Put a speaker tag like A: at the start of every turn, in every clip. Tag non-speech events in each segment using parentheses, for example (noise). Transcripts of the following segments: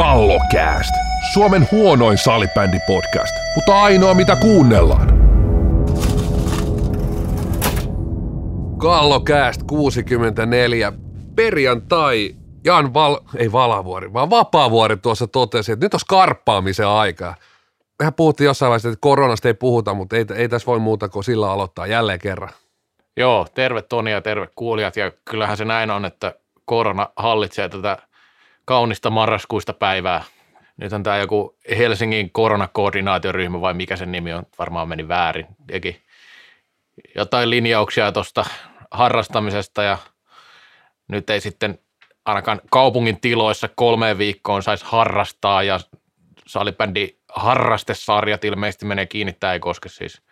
A: Kallokääst. Suomen huonoin salibändipodcast, mutta ainoa mitä kuunnellaan.
B: Kallokääst 64. Perjantai Jan Val, ei Valavuori, vaan Vapaavuori tuossa totesi, että nyt on skarppaamisen aika. Mehän puhuttiin jossain vaiheessa, että koronasta ei puhuta, mutta ei, ei tässä voi muuta kuin sillä aloittaa jälleen kerran.
C: Joo, terve Toni ja terve kuulijat ja kyllähän se näin on, että korona hallitsee tätä kaunista marraskuista päivää. Nyt on tämä joku Helsingin koronakoordinaatioryhmä vai mikä sen nimi on, varmaan meni väärin. Teki jotain linjauksia tuosta harrastamisesta ja nyt ei sitten ainakaan kaupungin tiloissa kolmeen viikkoon saisi harrastaa ja salibändi harrastesarjat ilmeisesti menee kiinni. Tämä ei koske siis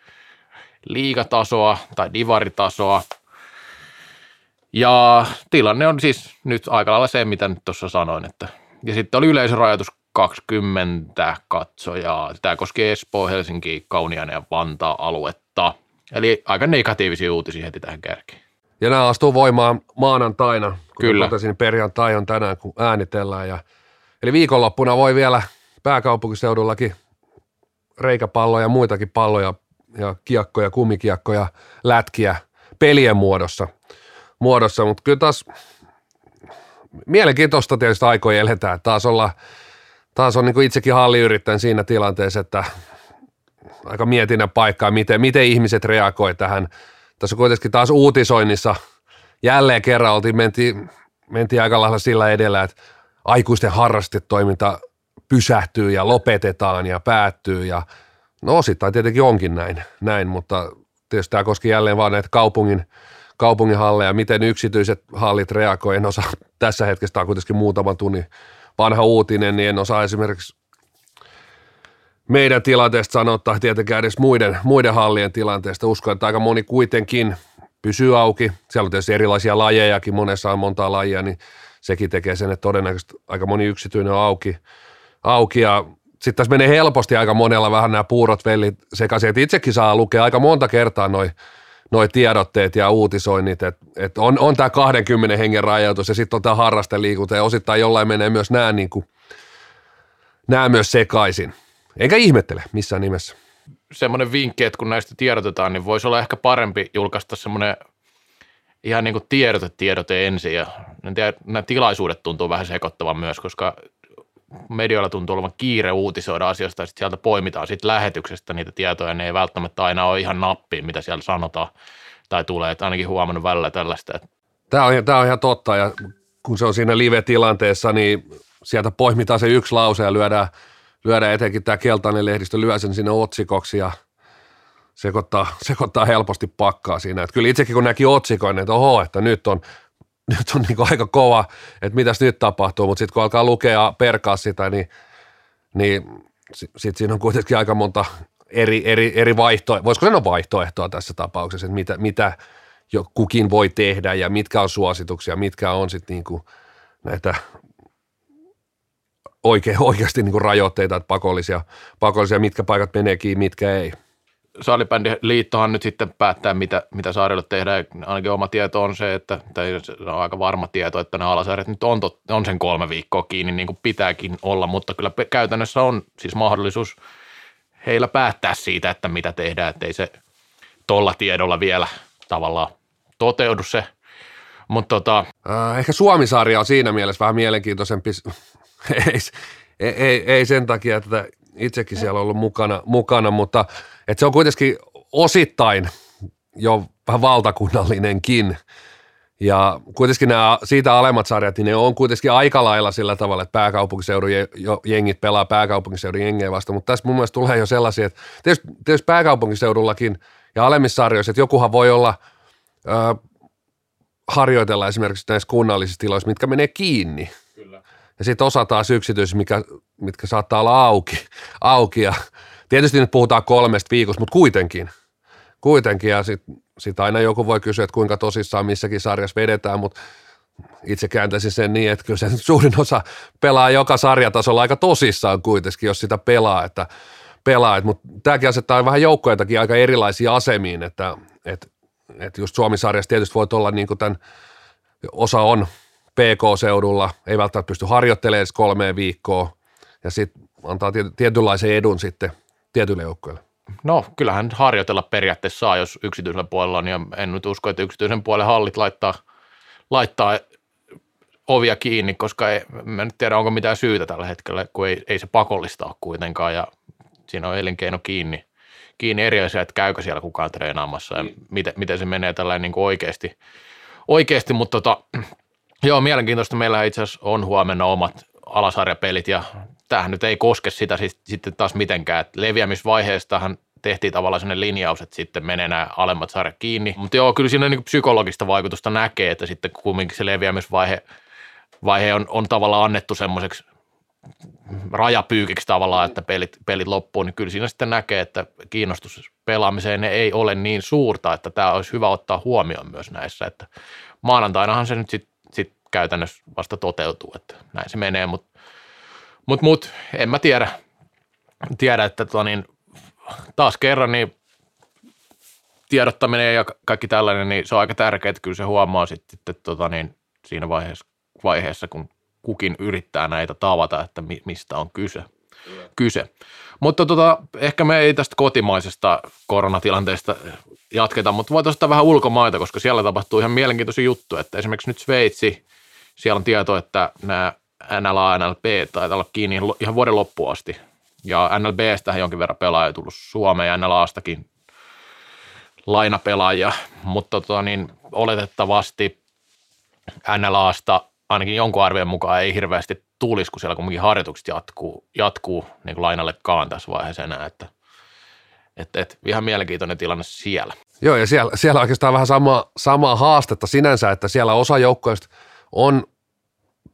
C: liigatasoa tai divaritasoa. Ja tilanne on siis nyt aika lailla se, mitä nyt tuossa sanoin. Että, ja sitten oli yleisörajoitus 20 katsojaa. Tämä koskee Espoo, Helsinki, Kauniainen ja Vantaa aluetta. Eli aika negatiivisia uutisia heti tähän kärkeen.
B: Ja nämä astuu voimaan maanantaina, kun
C: Kyllä.
B: totesin, perjantai on tänään, kun äänitellään. Ja, eli viikonloppuna voi vielä pääkaupunkiseudullakin reikäpalloja ja muitakin palloja ja kiekkoja, kumikiekkoja, lätkiä pelien muodossa. Muodossa. Mutta kyllä taas mielenkiintoista tietysti aikoja eletään. Taas, olla, taas on niin kuin itsekin halliyrittäjän siinä tilanteessa, että aika mietinnän paikkaa, miten, miten ihmiset reagoi tähän. Tässä kuitenkin taas uutisoinnissa jälleen kerran oltiin, mentiin, mentiin aika lailla sillä edellä, että aikuisten harrastetoiminta pysähtyy ja lopetetaan ja päättyy ja no osittain tietenkin onkin näin, näin mutta tietysti tämä koski jälleen vaan näitä kaupungin, kaupungin halleja, miten yksityiset hallit reagoi, en osaa (laughs) tässä hetkessä, tämä on kuitenkin muutaman tunnin vanha uutinen, niin en osaa esimerkiksi meidän tilanteesta sanottaa tietenkään edes muiden, muiden hallien tilanteesta. Uskon, että aika moni kuitenkin pysyy auki. Siellä on tietysti erilaisia lajejakin, monessa on montaa lajia, niin sekin tekee sen, että todennäköisesti aika moni yksityinen on auki. auki ja sitten tässä menee helposti aika monella vähän nämä puurot vellit sekaisin, että itsekin saa lukea aika monta kertaa noin noi tiedotteet ja uutisoinnit, että et on, on tämä 20 hengen rajoitus ja sitten on tämä harrasteliikunta ja osittain jollain menee myös nämä, niin kuin, nämä myös sekaisin. Enkä ihmettele missään nimessä.
C: Semmoinen vinkki, että kun näistä tiedotetaan, niin voisi olla ehkä parempi julkaista semmoinen ihan niin kuin tiedotetiedote ensin ja nämä tilaisuudet tuntuu vähän sekoittavan myös, koska medioilla tuntuu olevan kiire uutisoida asioista ja sitten sieltä poimitaan siitä lähetyksestä niitä tietoja, ne ei välttämättä aina ole ihan nappiin, mitä siellä sanotaan tai tulee, että ainakin huomannut välillä tällaista,
B: Tämä on, tämä on ihan totta ja kun se on siinä live-tilanteessa, niin sieltä poimitaan se yksi lause ja lyödään, lyödään etenkin tämä keltainen lehdistö, lyö sen sinne otsikoksi ja sekoittaa, sekoittaa helposti pakkaa siinä. Että kyllä itsekin kun näki otsikoin, että oho, että nyt on, nyt on niin aika kova, että mitäs nyt tapahtuu, mutta sitten kun alkaa lukea perkaa sitä, niin, niin sitten siinä on kuitenkin aika monta eri, eri, eri vaihtoehtoa, voisiko sanoa vaihtoehtoa tässä tapauksessa, että mitä, mitä jo kukin voi tehdä ja mitkä on suosituksia, mitkä on sitten niinku näitä oikein, oikeasti niinku rajoitteita, että pakollisia, pakollisia, mitkä paikat menee kiinni, mitkä ei.
C: Salibändiliittohan nyt sitten päättää, mitä, mitä saarille tehdään. Ainakin oma tieto on se, että, tai se on aika varma tieto, että ne alasarjat nyt on, tot, on sen kolme viikkoa kiinni, niin kuin pitääkin olla, mutta kyllä käytännössä on siis mahdollisuus heillä päättää siitä, että mitä tehdään, ettei se tolla tiedolla vielä tavallaan toteudu se. Mutta tota,
B: Äh, ehkä Suomi-sarja on siinä mielessä vähän mielenkiintoisempi, (laughs) ei, ei, ei sen takia, että itsekin siellä ollut mukana, mukana mutta että se on kuitenkin osittain jo vähän valtakunnallinenkin. Ja kuitenkin nämä siitä alemmat sarjat, niin ne on kuitenkin aika lailla sillä tavalla, että pääkaupunkiseudun jengit pelaa pääkaupunkiseudun jengejä vasta, mutta tässä mun mielestä tulee jo sellaisia, että tietysti, tietysti pääkaupunkiseudullakin ja alemmissa sarjoissa, että jokuhan voi olla ö, harjoitella esimerkiksi näissä kunnallisissa tiloissa, mitkä menee kiinni. Ja sitten osa taas yksityisissä, mikä, mitkä saattaa olla auki. (laughs) auki. Ja tietysti nyt puhutaan kolmesta viikosta, mutta kuitenkin. Kuitenkin. Ja sitten sit aina joku voi kysyä, että kuinka tosissaan missäkin sarjassa vedetään, mutta itse kääntäisin sen niin, että kyllä se (laughs) suurin osa pelaa joka sarjatasolla aika tosissaan kuitenkin, jos sitä pelaa, että pelaa. Mutta tämäkin asettaa vähän joukkoitakin aika erilaisiin asemiin, että, että, että just Suomi-sarjassa tietysti voi olla niin kuin tämän, osa on PK-seudulla, ei välttämättä pysty harjoittelemaan edes kolmeen viikkoa, ja sitten antaa tietynlaisen edun sitten tietyille joukkoille.
C: No kyllähän harjoitella periaatteessa saa, jos yksityisellä puolella on, ja en nyt usko, että yksityisen puolen hallit laittaa, laittaa ovia kiinni, koska ei, mä nyt tiedä, onko mitään syytä tällä hetkellä, kun ei, ei se pakollista ole kuitenkaan, ja siinä on elinkeino kiinni, kiinni eri asia, että käykö siellä kukaan treenaamassa, ja mm. miten, miten se menee tällä niin kuin oikeasti, oikeasti, mutta tota, joo, mielenkiintoista, meillä itse asiassa on huomenna omat alasarjapelit, ja tämähän nyt ei koske sitä sitten taas mitenkään, että leviämisvaiheestahan tehtiin tavallaan sellainen linjaus, että sitten menee nämä alemmat sarjat kiinni. Mutta joo, kyllä siinä niin psykologista vaikutusta näkee, että sitten kumminkin se leviämisvaihe vaihe on, on tavallaan annettu semmoiseksi rajapyykiksi tavallaan, että pelit, pelit loppuu, niin kyllä siinä sitten näkee, että kiinnostus pelaamiseen ei ole niin suurta, että tämä olisi hyvä ottaa huomioon myös näissä, että maanantainahan se nyt sitten sit käytännössä vasta toteutuu, että näin se menee, mutta mutta mut, en mä tiedä, tiedä että tota niin, taas kerran niin tiedottaminen ja kaikki tällainen, niin se on aika tärkeää, että kyllä se huomaa sitten, että tota niin, siinä vaiheessa, vaiheessa, kun kukin yrittää näitä tavata, että mi, mistä on kyse. kyse. Mutta tota, ehkä me ei tästä kotimaisesta koronatilanteesta jatketa, mutta voitaisiin ottaa vähän ulkomaita, koska siellä tapahtuu ihan mielenkiintoisia juttuja, että esimerkiksi nyt Sveitsi, siellä on tieto, että nämä NLA, NLP taitaa olla kiinni ihan vuoden loppuun asti. Ja NLBstä jonkin verran pelaajia tullut Suomeen ja NLAstakin lainapelaajia, mutta tota, niin, oletettavasti NLAsta ainakin jonkun arvion mukaan ei hirveästi tulisi, kun siellä kuitenkin harjoitukset jatkuu, jatkuu niin kuin lainallekaan tässä vaiheessa enää, että et, et, ihan mielenkiintoinen tilanne siellä.
B: Joo, ja siellä, siellä oikeastaan vähän sama, samaa haastetta sinänsä, että siellä osa joukkoista on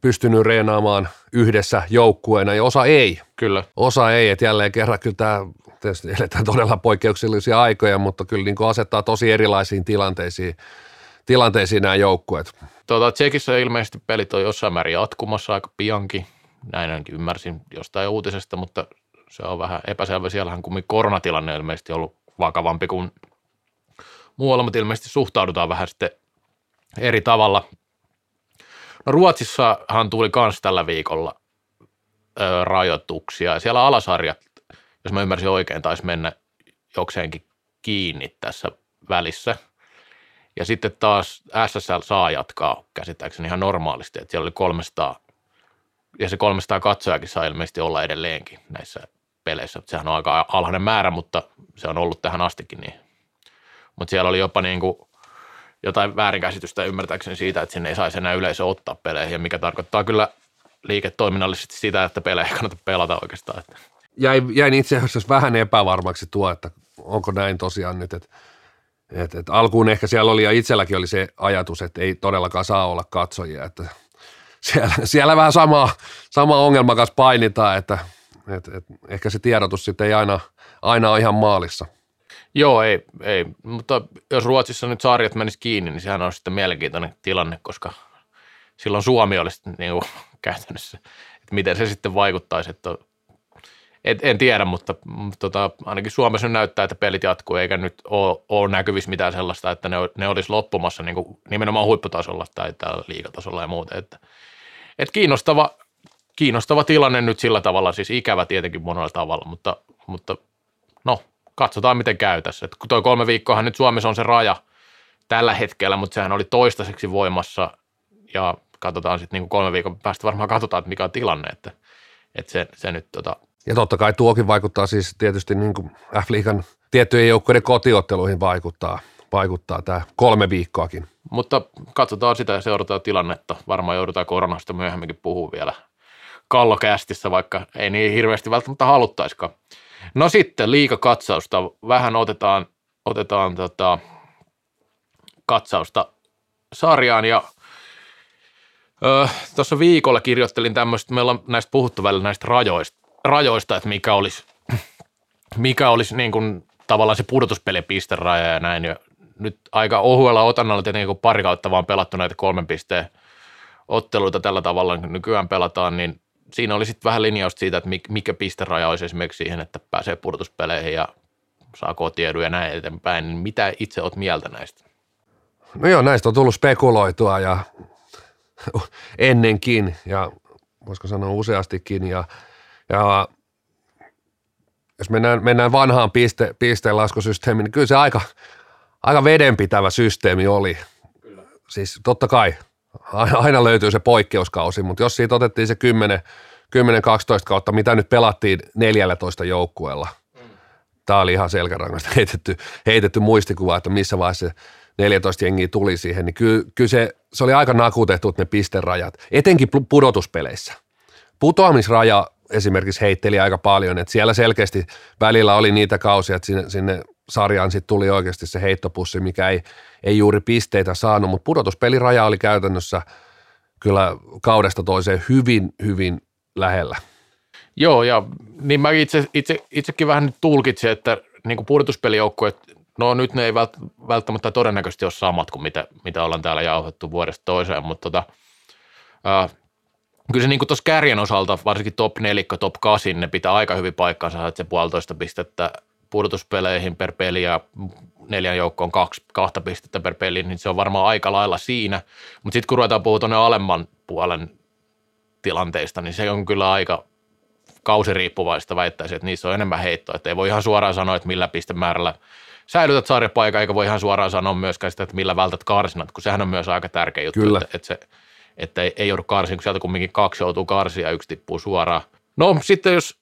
B: pystynyt reenaamaan yhdessä joukkueena ja osa ei.
C: Kyllä.
B: Osa ei, että jälleen kerran kyllä tämä, tietysti eletään todella poikkeuksellisia aikoja, mutta kyllä niin kuin asettaa tosi erilaisiin tilanteisiin, tilanteisiin nämä joukkueet.
C: Tuota, Tsekissä ilmeisesti pelit on jossain määrin jatkumassa aika piankin, näin ainakin ymmärsin jostain uutisesta, mutta se on vähän epäselvä. Siellähän kun koronatilanne on ilmeisesti ollut vakavampi kuin muualla, mutta ilmeisesti suhtaudutaan vähän sitten eri tavalla – Ruotsissahan tuli myös tällä viikolla ö, rajoituksia. Siellä alasarjat, jos mä ymmärsin oikein, taisi mennä jokseenkin kiinni tässä välissä. Ja sitten taas SSL saa jatkaa käsittääkseni ihan normaalisti, että siellä oli 300, ja se 300 katsojakin saa ilmeisesti olla edelleenkin näissä peleissä. Sehän on aika alhainen määrä, mutta se on ollut tähän astikin niin. Mutta siellä oli jopa niin kuin jotain väärinkäsitystä ymmärtääkseni siitä, että sinne ei saisi enää yleisö ottaa peleihin, mikä tarkoittaa kyllä liiketoiminnallisesti sitä, että pelejä kannata pelata oikeastaan.
B: Jäin, jäin itse asiassa vähän epävarmaksi tuo, että onko näin tosiaan nyt, että et, et alkuun ehkä siellä oli ja itselläkin oli se ajatus, että ei todellakaan saa olla katsojia, että siellä, siellä vähän sama, sama ongelma kanssa painitaan, että et, et ehkä se tiedotus sitten ei aina, aina ole ihan maalissa.
C: Joo, ei, ei, mutta jos Ruotsissa nyt sarjat menisi kiinni, niin sehän on sitten mielenkiintoinen tilanne, koska silloin Suomi olisi niin kuin, (laughs) käytännössä, että miten se sitten vaikuttaisi, että et, en tiedä, mutta tota, ainakin Suomessa näyttää, että pelit jatkuu, eikä nyt ole, ole näkyvissä mitään sellaista, että ne, ne olisi loppumassa niin kuin nimenomaan huipputasolla tai täällä liigatasolla ja muuta. Että, et kiinnostava, kiinnostava tilanne nyt sillä tavalla, siis ikävä tietenkin monella tavalla, mutta, mutta no, katsotaan miten käy tässä. Et toi kolme viikkoahan nyt Suomessa on se raja tällä hetkellä, mutta sehän oli toistaiseksi voimassa ja katsotaan sitten niin kolme viikon päästä varmaan katsotaan, että mikä on tilanne, että, että se, se nyt tota...
B: Ja totta kai tuokin vaikuttaa siis tietysti niin kuin F-liigan tiettyjen joukkojen kotiotteluihin vaikuttaa, vaikuttaa tämä kolme viikkoakin.
C: Mutta katsotaan sitä ja seurataan tilannetta. Varmaan joudutaan koronasta myöhemminkin puhua vielä kallokästissä, vaikka ei niin hirveästi välttämättä haluttaisikaan. No sitten liikakatsausta. Vähän otetaan, otetaan tota, katsausta sarjaan ja tuossa viikolla kirjoittelin tämmöistä, meillä on näistä puhuttu välillä näistä rajoista, rajoista että mikä olisi, mikä olisi niin kuin tavallaan se pudotuspelipisteraja ja näin. Ja nyt aika ohuella otannalla tietenkin kun pari kautta vaan pelattu näitä kolmen pisteen otteluita tällä tavalla, kun nykyään pelataan, niin siinä oli sitten vähän linjausta siitä, että mikä pisteraja olisi esimerkiksi siihen, että pääsee pudotuspeleihin ja saa kotiedun ja näin eteenpäin. Niin mitä itse olet mieltä näistä?
B: No joo, näistä on tullut spekuloitua ja (laughs) ennenkin ja voisiko sanoa useastikin ja, Ja jos mennään, mennään vanhaan piste, pisteenlaskusysteemiin, niin kyllä se aika, aika vedenpitävä systeemi oli. Kyllä. Siis totta kai, aina löytyy se poikkeuskausi, mutta jos siitä otettiin se 10, 10-12 kautta, mitä nyt pelattiin 14 joukkueella, tämä oli ihan selkärangasta heitetty, heitetty muistikuva, että missä vaiheessa se 14 jengiä tuli siihen, niin kyllä, kyllä se, se oli aika nakutettu ne pisterajat, etenkin pudotuspeleissä. Putoamisraja esimerkiksi heitteli aika paljon, että siellä selkeästi välillä oli niitä kausia, että sinne, sinne sarjaan sitten tuli oikeasti se heittopussi, mikä ei, ei juuri pisteitä saanut, mutta pudotuspeliraja oli käytännössä kyllä kaudesta toiseen hyvin, hyvin lähellä.
C: Joo, ja niin mä itse, itse, itsekin vähän nyt tulkitsin, että niin kuin pudotuspelijoukkueet, no nyt ne ei välttämättä todennäköisesti ole samat kuin mitä, mitä ollaan täällä jauhettu vuodesta toiseen, mutta tota, kyllä se niin tuossa kärjen osalta, varsinkin top 4, top 8, ne pitää aika hyvin paikkaansa, että se puolitoista pistettä pudotuspeleihin per peli ja neljän joukkoon kaksi, kahta pistettä per peli, niin se on varmaan aika lailla siinä. Mutta sitten kun ruvetaan puhua tuonne alemman puolen tilanteista, niin se on kyllä aika kausiriippuvaista väittäisin, että niissä on enemmän heittoa. Että ei voi ihan suoraan sanoa, että millä pistemäärällä säilytät sarjapaikan, eikä voi ihan suoraan sanoa myöskään sitä, että millä vältät karsinat, kun sehän on myös aika tärkeä juttu, Kyllä. että, että se – että ei, ei joudu karsiin, kun sieltä kumminkin kaksi joutuu karsia ja yksi tippuu suoraan. No sitten jos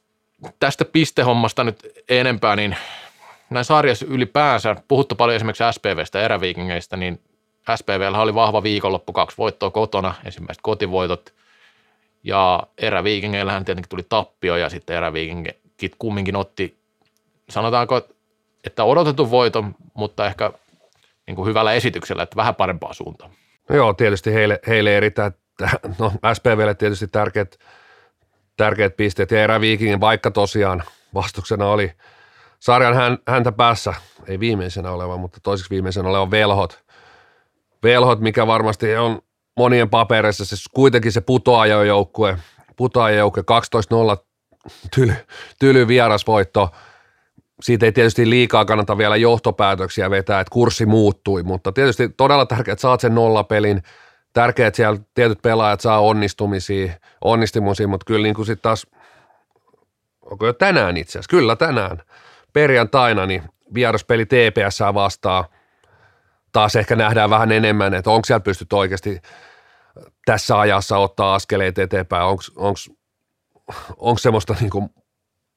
C: tästä pistehommasta nyt enempää, niin näin sarjassa ylipäänsä, puhuttu paljon esimerkiksi SPVstä eräviikingeistä, niin SPVllä oli vahva viikonloppu, kaksi voittoa kotona, ensimmäiset kotivoitot, ja eräviikingeillähän tietenkin tuli tappio, ja sitten eräviikingit kumminkin otti, sanotaanko, että odotetun voiton, mutta ehkä niin kuin hyvällä esityksellä, että vähän parempaa suuntaan.
B: No joo, tietysti heille, heille erittäin, no SPVlle tietysti tärkeät, tärkeät pisteet ja eräviikingin, vaikka tosiaan vastuksena oli sarjan hän, häntä päässä, ei viimeisenä oleva, mutta toiseksi viimeisenä oleva velhot. Velhot, mikä varmasti on monien papereissa, se kuitenkin se putoajajoukkue, putoajajoukkue 12-0 tyly, tyly vierasvoitto – siitä ei tietysti liikaa kannata vielä johtopäätöksiä vetää, että kurssi muuttui, mutta tietysti todella tärkeää, että saat sen nollapelin. Tärkeää, että siellä tietyt pelaajat saa onnistumisia, onnistumisia, mutta kyllä niin kuin sitten taas, onko jo tänään itse asiassa, kyllä tänään, perjantaina, niin vieraspeli TPS vastaa, taas ehkä nähdään vähän enemmän, että onko siellä pystytty oikeasti tässä ajassa ottaa askeleet eteenpäin, onko semmoista niin kuin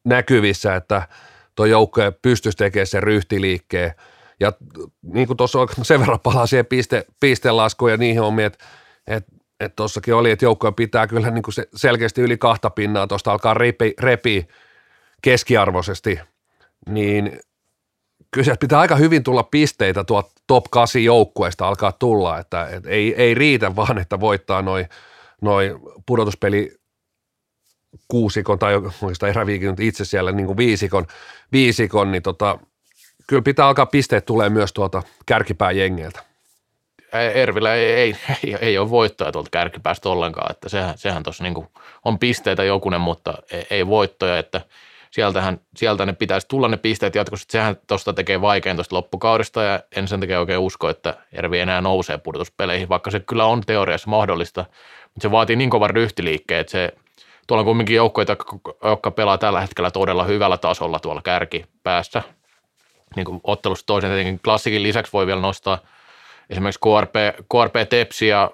B: näkyvissä, että – tuo joukko pystyisi tekemään sen ryhtiliikkeen. Ja niin kuin tuossa sen verran palaa siihen piste, pistelaskuun ja niihin on että että että tuossakin oli, että joukkojen pitää kyllä niin kuin se selkeästi yli kahta pinnaa tuosta alkaa repi, repi keskiarvoisesti, niin kyllä pitää aika hyvin tulla pisteitä tuo top 8 joukkueesta alkaa tulla, että, että ei, ei riitä vaan, että voittaa noin noi pudotuspeli kuusikon tai oikeastaan eräviikin itse siellä niin kuin viisikon, viisikon, niin tota, kyllä pitää alkaa pisteet tulee myös tuolta kärkipään jengeiltä.
C: Ervillä ei, ei, ei, ei ole voittoja tuolta kärkipäästä ollenkaan, että sehän, sehän tuossa niin on pisteitä jokunen, mutta ei, ei voittoja, että sieltähän, sieltä ne pitäisi tulla ne pisteet jatkossa, sehän tuosta tekee vaikein tuosta loppukaudesta ja en sen takia oikein usko, että Ervi enää nousee pudotuspeleihin, vaikka se kyllä on teoriassa mahdollista, mutta se vaatii niin kovan ryhtiliikkeen, että se tuolla on kumminkin joukkoja, jotka pelaa tällä hetkellä todella hyvällä tasolla tuolla kärkipäässä. Niin kuin ottelusta toisen tietenkin klassikin lisäksi voi vielä nostaa esimerkiksi KRP, KRP Tepsi ja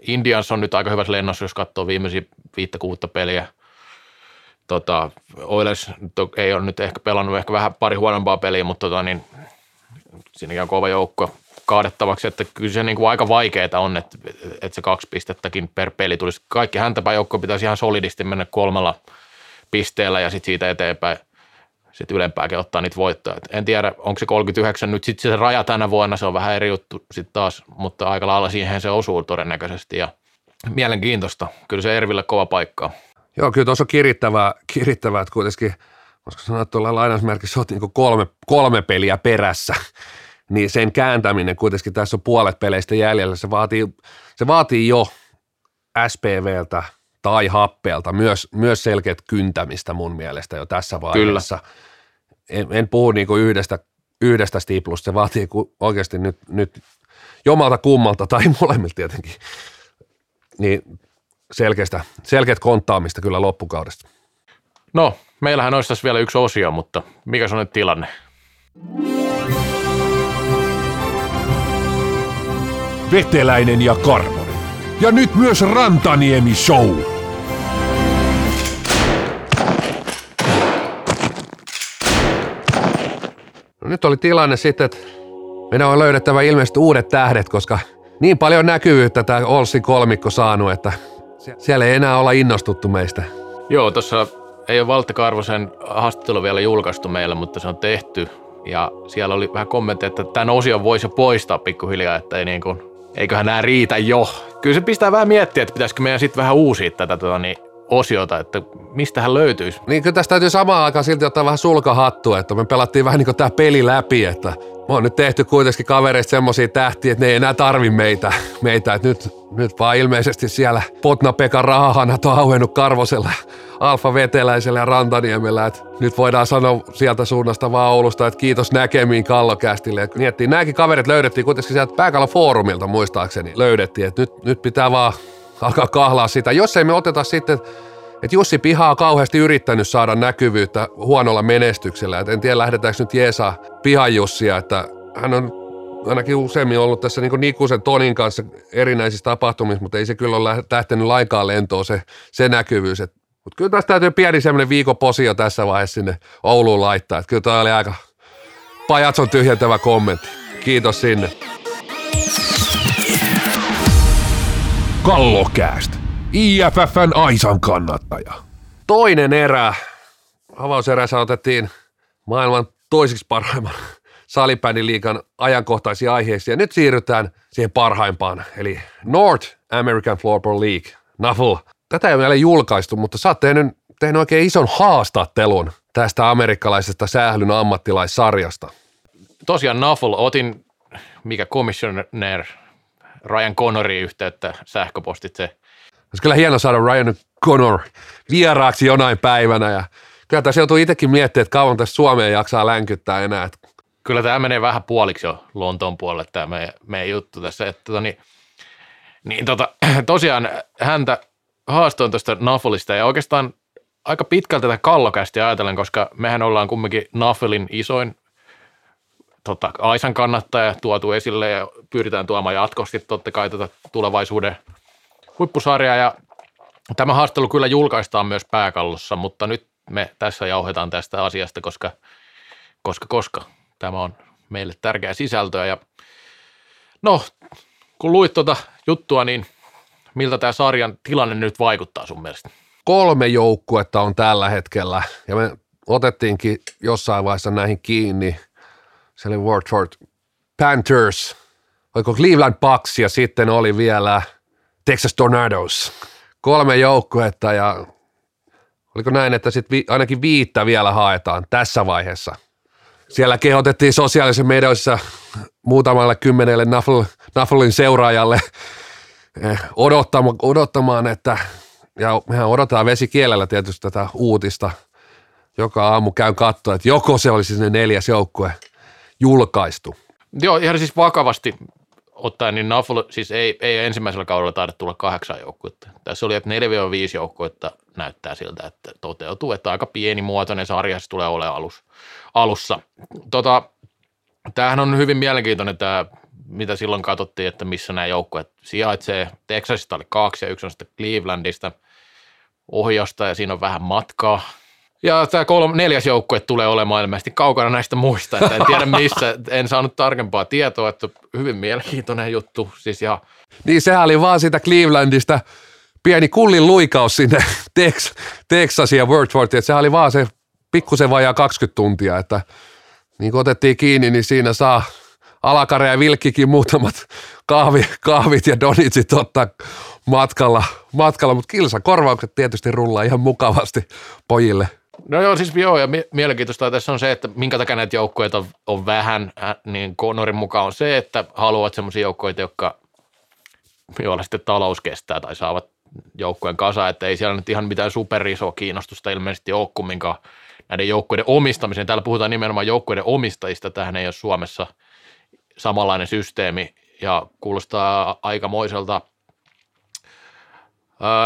C: Indians on nyt aika hyvässä lennossa, jos katsoo viimeisiä viittä kuutta peliä. Tota, Oilers ei ole nyt ehkä pelannut ehkä vähän pari huonompaa peliä, mutta tota, niin, siinäkin on kova joukko kaadettavaksi, että kyllä se niin kuin aika vaikeaa on, että, että se kaksi pistettäkin per peli tulisi. Kaikki häntäpä joukko pitäisi ihan solidisti mennä kolmella pisteellä ja sitten siitä eteenpäin sitten ylempääkin ottaa niitä voittoja. Et en tiedä, onko se 39 nyt sitten se raja tänä vuonna, se on vähän eri juttu sitten taas, mutta aika lailla siihen se osuu todennäköisesti ja mielenkiintoista. Kyllä se Erville kova paikka
B: Joo, kyllä tuossa on kirittävää, kirittävää että kuitenkin, koska sanoa, että tuolla lainausmerkissä olet niin kolme, kolme peliä perässä (laughs) niin sen kääntäminen kuitenkin tässä on puolet peleistä jäljellä. Se vaatii, se vaatii jo SPVltä tai happeelta myös, myös selkeät kyntämistä mun mielestä jo tässä vaiheessa. Kyllä. En, en puhu niin kuin yhdestä, yhdestä stiplusta, se vaatii oikeasti nyt, nyt jomalta kummalta tai (laughs) molemmilta tietenkin, niin selkeästä, selkeät konttaamista kyllä loppukaudesta.
C: No, meillähän olisi tässä vielä yksi osio, mutta mikä se on nyt tilanne?
A: Veteläinen ja Karvonen. Ja nyt myös Rantaniemi Show.
B: No nyt oli tilanne sitten, että meidän on löydettävä ilmeisesti uudet tähdet, koska niin paljon näkyvyyttä tämä Olssin kolmikko saanut, että siellä ei enää olla innostuttu meistä.
C: Joo, tuossa ei ole Valtte Karvosen haastattelu vielä julkaistu meillä, mutta se on tehty. Ja siellä oli vähän kommentteja, että tämän osion voisi jo poistaa pikkuhiljaa, että ei niin kuin, eiköhän nämä riitä jo. Kyllä se pistää vähän miettiä, että pitäisikö meidän sitten vähän uusia tätä tota, niin, osiota, että mistä hän löytyisi.
B: Niin kyllä tästä täytyy samaan aikaan silti ottaa vähän sulkahattua, että me pelattiin vähän niin kuin tämä peli läpi, että me on nyt tehty kuitenkin kavereista semmoisia tähtiä, että ne ei enää tarvi meitä, meitä että nyt, nyt vaan ilmeisesti siellä Potna-Pekan rahahanat on auennut Karvosella, Alfa Veteläisellä ja Rantaniemellä, että nyt voidaan sanoa sieltä suunnasta vaan Oulusta, että kiitos näkemiin Kallokästille. Et miettii, nämäkin kaverit löydettiin kuitenkin sieltä Pääkallon foorumilta muistaakseni, löydettiin, että nyt, nyt pitää vaan alkaa kahlaa sitä. Jos ei me oteta sitten, että Jussi Piha on kauheasti yrittänyt saada näkyvyyttä huonolla menestyksellä. Et en tiedä, lähdetäänkö nyt jeesaa Pihan Jussia, että hän on ainakin useammin ollut tässä niin Nikusen Tonin kanssa erinäisissä tapahtumissa, mutta ei se kyllä ole lähtenyt lainkaan lentoon se, se näkyvyys. mutta kyllä tästä täytyy pieni semmoinen viikoposio tässä vaiheessa sinne Ouluun laittaa. Et kyllä tämä oli aika pajatson tyhjentävä kommentti. Kiitos sinne.
A: Kallokääst. IFFn Aisan kannattaja.
B: Toinen erä. Avauserässä otettiin maailman toisiksi parhaimman (laughs) salibändiliikan ajankohtaisia aiheisia. Ja nyt siirrytään siihen parhaimpaan, eli North American Floorball League, NAFL. Tätä ei ole vielä julkaistu, mutta sä oot tehnyt, tehnyt oikein ison haastattelun tästä amerikkalaisesta sählyn ammattilaissarjasta.
C: Tosiaan NAFL, otin mikä commissioner Ryan Connorin yhteyttä sähköpostitse.
B: Olisi kyllä hieno saada Ryan Connor vieraaksi jonain päivänä ja kyllä tässä joutuu itsekin miettimään, että kauan tässä Suomeen jaksaa länkyttää enää.
C: Kyllä tämä menee vähän puoliksi jo Lontoon puolelle tämä meidän, meidän juttu tässä. Että, tota, niin, niin tota, (clears throat) tosiaan häntä haastoin tuosta Nafolista ja oikeastaan aika pitkältä tätä kallokästi ajatellen, koska mehän ollaan kumminkin Nafelin isoin tota, Aisan kannattaja tuotu esille ja pyritään tuomaan jatkosti totta kai tätä tulevaisuuden huippusarjaa. Ja tämä haastelu kyllä julkaistaan myös pääkallossa, mutta nyt me tässä jauhetaan tästä asiasta, koska, koska, koska. Tämä on meille tärkeä sisältöä ja no, kun luit tuota juttua, niin miltä tämä sarjan tilanne nyt vaikuttaa sun mielestä?
B: Kolme joukkuetta on tällä hetkellä ja me otettiinkin jossain vaiheessa näihin kiinni – se oli Warford Panthers, oliko Cleveland Bucks ja sitten oli vielä Texas Tornadoes. Kolme joukkuetta ja oliko näin, että sitten vi, ainakin viittä vielä haetaan tässä vaiheessa. Siellä kehotettiin sosiaalisessa medioissa muutamalle kymmenelle Nafflin seuraajalle eh, odottamaan, odottamaan, että ja mehän odotetaan vesikielellä tietysti tätä uutista. Joka aamu käyn katsoa, että joko se olisi ne neljäs joukkue – julkaistu.
C: Joo, ihan siis vakavasti ottaen, niin Nafl siis ei, ei ensimmäisellä kaudella taida tulla kahdeksan joukkuetta. Tässä oli, että 4-5 joukkuetta näyttää siltä, että toteutuu, että aika pienimuotoinen sarja se tulee olemaan alus, alussa. Tota, tämähän on hyvin mielenkiintoinen tämä, mitä silloin katsottiin, että missä nämä joukkueet sijaitsee. Texasista oli kaksi ja yksi on sitten Clevelandista ohjasta ja siinä on vähän matkaa. Ja tämä kolme, neljäs joukkue tulee olemaan ilmeisesti kaukana näistä muista, että en tiedä missä, en saanut tarkempaa tietoa, että hyvin mielenkiintoinen juttu. Siis ja...
B: Niin sehän oli vaan siitä Clevelandista pieni kullin luikaus sinne (laughs) Tex, Texasia ja Wordsworthiin, sehän oli vaan se pikkusen vajaa 20 tuntia, että niin kun otettiin kiinni, niin siinä saa Alakare ja Vilkkikin muutamat (laughs) kahvi, kahvit ja donitsit ottaa matkalla, matkalla mutta kilsa korvaukset tietysti rullaa ihan mukavasti pojille.
C: No joo, siis joo, ja mielenkiintoista tässä on se, että minkä takia näitä joukkoja on, on vähän, niin Connorin mukaan on se, että haluavat sellaisia joukkoja, jotka, joilla sitten talous kestää tai saavat joukkojen kasa, että ei siellä nyt ihan mitään superisoa kiinnostusta ilmeisesti ole kumminkaan näiden joukkoiden omistamiseen. Täällä puhutaan nimenomaan joukkoiden omistajista, tähän ei ole Suomessa samanlainen systeemi ja kuulostaa aikamoiselta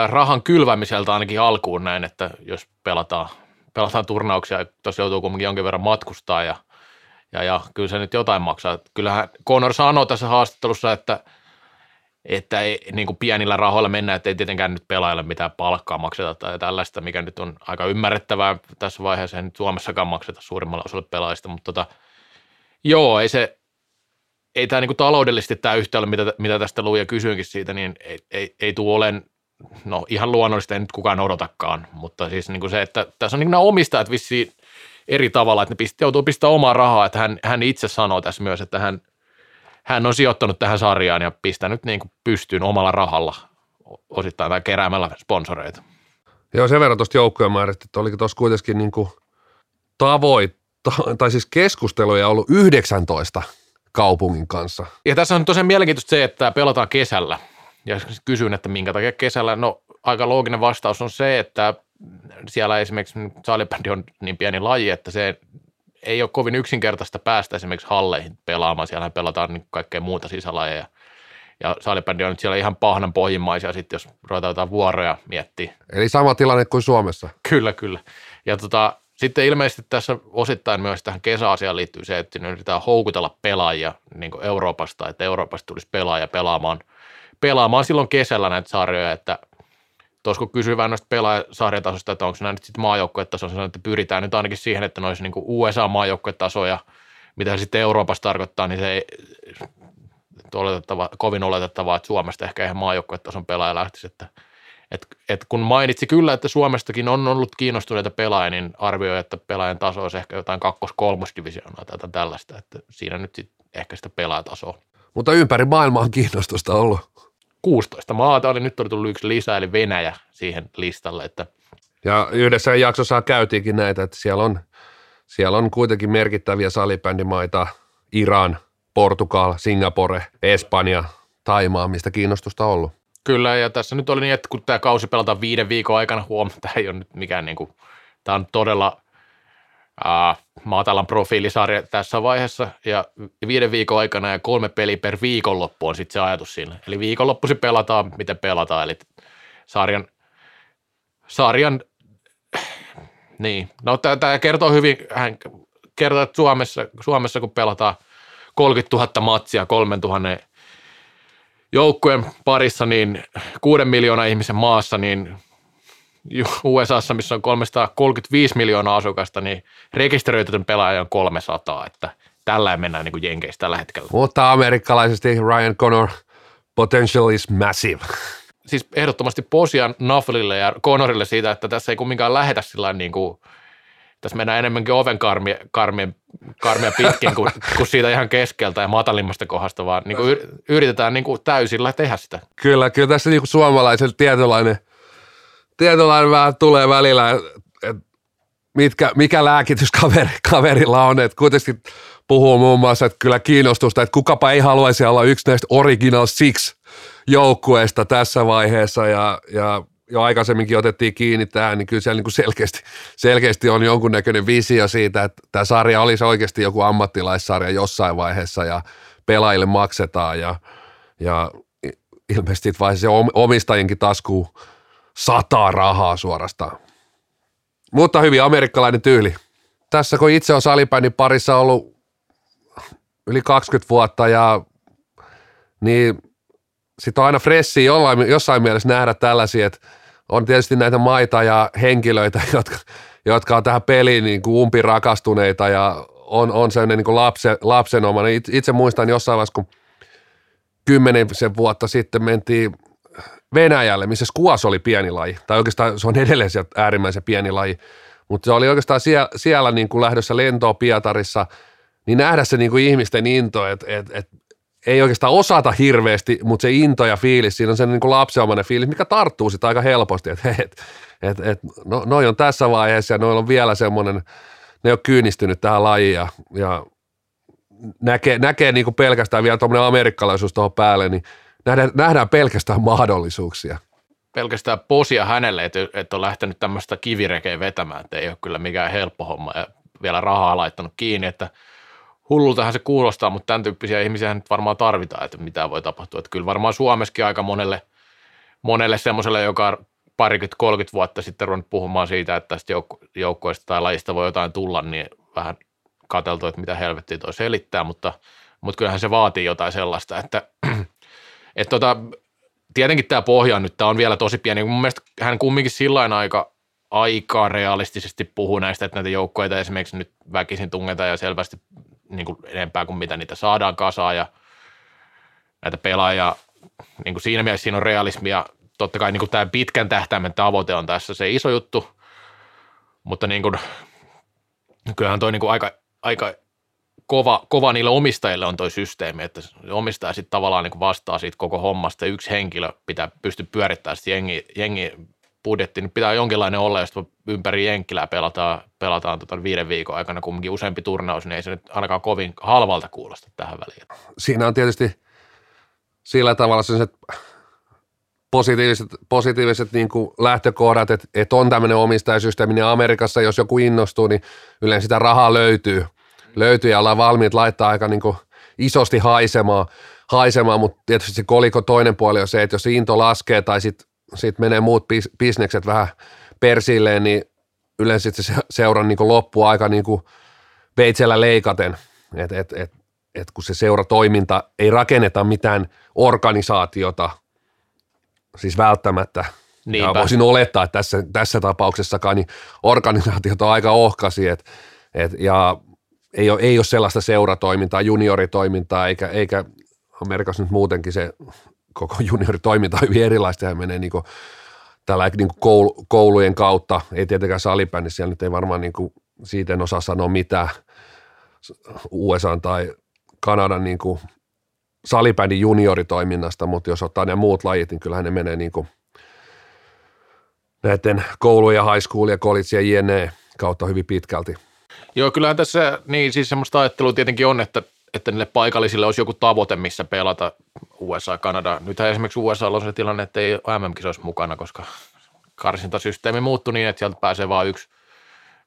C: rahan kylvämiseltä ainakin alkuun näin, että jos pelataan pelataan turnauksia, tuossa joutuu kuitenkin jonkin verran matkustaa ja, ja, ja kyllä se nyt jotain maksaa. Kyllähän Conor sanoi tässä haastattelussa, että, että ei niin kuin pienillä rahoilla mennä, että ei tietenkään nyt pelaajalle mitään palkkaa makseta tai tällaista, mikä nyt on aika ymmärrettävää tässä vaiheessa, ei nyt Suomessakaan makseta suurimmalla osalla pelaajista, mutta tota, joo, ei se, ei tämä niin taloudellisesti tämä yhtälö, mitä, mitä tästä luin ja kysyinkin siitä, niin ei, ei, ei tule olen, no ihan luonnollisesti ei nyt kukaan odotakaan, mutta siis niin kuin se, että tässä on niin nämä omistajat vissiin eri tavalla, että ne pist, joutuu pistämään omaa rahaa, että hän, hän itse sanoo tässä myös, että hän, hän on sijoittanut tähän sarjaan ja pistänyt niin kuin pystyyn omalla rahalla osittain tai keräämällä sponsoreita.
B: Joo, sen verran tuosta joukkojen määrästä, että oliko tuossa kuitenkin niin kuin tavoit, tai siis keskusteluja ollut 19 kaupungin kanssa.
C: Ja tässä on tosiaan mielenkiintoista se, että pelataan kesällä. Ja kysyn, että minkä takia kesällä. No aika looginen vastaus on se, että siellä esimerkiksi salibändi on niin pieni laji, että se ei ole kovin yksinkertaista päästä esimerkiksi halleihin pelaamaan. Siellä pelataan niin kaikkea muuta sisälajeja. Ja salibändi on nyt siellä ihan pahnan pohjimmaisia sitten, jos ruvetaan jotain vuoroja miettiä.
B: Eli sama tilanne kuin Suomessa.
C: Kyllä, kyllä. Ja tota, sitten ilmeisesti tässä osittain myös tähän kesäasiaan liittyy se, että ne yritetään houkutella pelaajia niin Euroopasta, että Euroopasta tulisi pelaaja pelaamaan, pelaamaan silloin kesällä näitä sarjoja, että tuossa kun kysyy vähän noista pelaajasarjatasosta, että onko nämä nyt sitten maajoukkuetasoja, että pyritään nyt ainakin siihen, että olisi niin USA-maajoukkuetasoja, mitä se sitten Euroopassa tarkoittaa, niin se ei oletettava, kovin oletettavaa, että Suomesta ehkä ihan maajoukkuetason pelaaja lähtisi, että – et, et kun mainitsi kyllä, että Suomestakin on ollut kiinnostuneita pelaajia, niin arvioi, että pelaajan taso olisi ehkä jotain kakkos-kolmosdivisioonaa tai tällaista, että siinä nyt sit ehkä sitä pelaajatasoa.
B: Mutta ympäri maailmaa on kiinnostusta ollut.
C: 16 maata oli, nyt oli tullut yksi lisää, eli Venäjä siihen listalle. Että
B: ja yhdessä jaksossa käytiinkin näitä, että siellä on, siellä on kuitenkin merkittäviä salibändimaita, Iran, Portugal, Singapore, Espanja, Taimaa, mistä kiinnostusta on ollut.
C: Kyllä, ja tässä nyt oli niin, että kun tämä kausi pelataan viiden viikon aikana, huom, tämä ei ole nyt mikään niin kuin, tämä on todella äh, matalan profiilisarja tässä vaiheessa, ja viiden viikon aikana ja kolme peli per viikonloppu on sitten se ajatus siinä. Eli viikonloppuisin pelataan, miten pelataan, eli sarjan, sarjan niin, no tämä kertoo hyvin, hän kertoo, että Suomessa, Suomessa kun pelataan 30 000 matsia 3 000 joukkueen parissa, niin kuuden miljoonaa ihmisen maassa, niin USAssa, missä on 335 miljoonaa asukasta, niin rekisteröitytön pelaaja on 300, että tällä mennään niin kuin Jenkeissä tällä hetkellä.
B: Mutta amerikkalaisesti Ryan Connor potential is massive.
C: Siis ehdottomasti Posian Naflille ja Connorille siitä, että tässä ei kumminkaan lähetä sillä niin kuin – tässä mennään enemmänkin oven karmia, karmia, karmia pitkin kuin, (laughs) kuin, siitä ihan keskeltä ja matalimmasta kohdasta, vaan niin kuin yritetään niin kuin täysillä tehdä sitä.
B: Kyllä, kyllä tässä niin kuin suomalaisella tietynlainen, tietynlainen vähän tulee välillä, että mitkä, mikä lääkitys kaveri, kaverilla on, että kuitenkin puhuu muun muassa, että kyllä kiinnostusta, että kukapa ei haluaisi olla yksi näistä Original Six joukkueista tässä vaiheessa. Ja, ja jo aikaisemminkin otettiin kiinni tähän, niin kyllä siellä niin kuin selkeästi, selkeästi on jonkunnäköinen visio siitä, että tämä sarja olisi oikeasti joku ammattilaissarja jossain vaiheessa ja pelaajille maksetaan. Ja, ja ilmeisesti vai se omistajienkin tasku sataa rahaa suorastaan. Mutta hyvin amerikkalainen tyyli. Tässä kun itse on salibändin parissa ollut yli 20 vuotta ja niin sitten on aina fressi jollain, jossain mielessä nähdä tällaisia, että on tietysti näitä maita ja henkilöitä, (laughs) jotka, jotka on tähän peliin niin kuin umpi rakastuneita ja on, on sellainen niin kuin lapse, lapsenomainen. Itse, itse muistan jossain vaiheessa, kun kymmenisen vuotta sitten mentiin Venäjälle, missä skuas oli pieni laji, tai oikeastaan se on edelleen sieltä äärimmäisen pieni laji, mutta se oli oikeastaan siellä, siellä niin kuin lähdössä lentoon Pietarissa, niin nähdä se niin kuin ihmisten into, että et, et ei oikeastaan osata hirveästi, mutta se into ja fiilis, siinä on se niin kuin lapsenomainen fiilis, mikä tarttuu sitten aika helposti, että et, et, et, no, noi on tässä vaiheessa ja noilla on vielä semmoinen, ne on kyynistynyt tähän lajiin ja, ja näkee, näkee niin kuin pelkästään vielä tuommoinen amerikkalaisuus tuohon päälle, niin nähdään, nähdään pelkästään mahdollisuuksia.
C: Pelkästään posia hänelle, että, että on lähtenyt tämmöistä kivirekeä vetämään, että ei ole kyllä mikään helppo homma ja vielä rahaa laittanut kiinni, että – hullultahan se kuulostaa, mutta tämän tyyppisiä ihmisiä nyt varmaan tarvitaan, että mitä voi tapahtua. Että kyllä varmaan Suomessakin aika monelle, monelle semmoiselle, joka parikymmentä, 30 vuotta sitten ruvennut puhumaan siitä, että tästä joukko, joukkoista tai lajista voi jotain tulla, niin vähän katseltu, että mitä helvettiä toi selittää, mutta, mutta kyllähän se vaatii jotain sellaista, että, että tota, tietenkin tämä pohja nyt, tämä on vielä tosi pieni. Mun mielestä hän kumminkin sillä aika, aika realistisesti puhuu näistä, että näitä joukkoja esimerkiksi nyt väkisin tungetaan ja selvästi niin kuin enempää kuin mitä niitä saadaan kasaan ja näitä pelaajia, niin kuin siinä mielessä siinä on realismia. Totta kai niin kuin tämä pitkän tähtäimen tavoite on tässä se iso juttu, mutta niin kuin, kyllähän toi niin kuin aika, aika kova, kova niille omistajille on toi systeemi, että omistaja sitten tavallaan niin vastaa siitä koko hommasta. Yksi henkilö pitää pysty pyörittämään sitä jengi, jengi budjetti, niin pitää jonkinlainen olla, jos ympäri Jenkkilää pelataan, pelataan tota viiden viikon aikana kumminkin useampi turnaus, niin ei se nyt ainakaan kovin halvalta kuulosta tähän väliin.
B: Siinä on tietysti sillä tavalla sellaiset positiiviset, positiiviset niin kuin lähtökohdat, että, että on tämmöinen omistajasysteemi, niin Amerikassa, jos joku innostuu, niin yleensä sitä rahaa löytyy – löytyy ja ollaan valmiit laittaa aika niin kuin isosti haisemaan, haisemaan, mutta tietysti se koliko toinen puoli on se, että jos into laskee tai sitten sit menee muut bis, bisnekset vähän persilleen, niin yleensä se seuran niin loppu aika niin kuin veitsellä leikaten, että et, et, et kun se seuratoiminta ei rakenneta mitään organisaatiota, siis välttämättä, Niinpä. Ja voisin olettaa, että tässä, tässä tapauksessakaan niin organisaatiot on aika ohkasi, et, et, ja ei ole, ei ole sellaista seuratoimintaa, junioritoimintaa, eikä, eikä Amerikassa nyt muutenkin se koko (laughs) junioritoiminta on hyvin erilaista, ja menee niin kuin, tällä niin kuin koulu, koulujen kautta, ei tietenkään salibändissä, siellä nyt ei varmaan niin kuin, siitä en osaa sanoa mitään. USA tai Kanadan niin kuin salibändin junioritoiminnasta, mutta jos ottaa ne muut lajit, niin kyllähän ne menee niin kuin näiden koulujen, high school ja college ja jne kautta hyvin pitkälti –
C: Joo, kyllähän tässä niin siis semmoista ajattelua tietenkin on, että, että niille paikallisille olisi joku tavoite, missä pelata USA, Kanada. Nythän esimerkiksi USA on se tilanne, että ei MM-kisoissa mukana, koska karsintasysteemi muuttui niin, että sieltä pääsee vain yksi,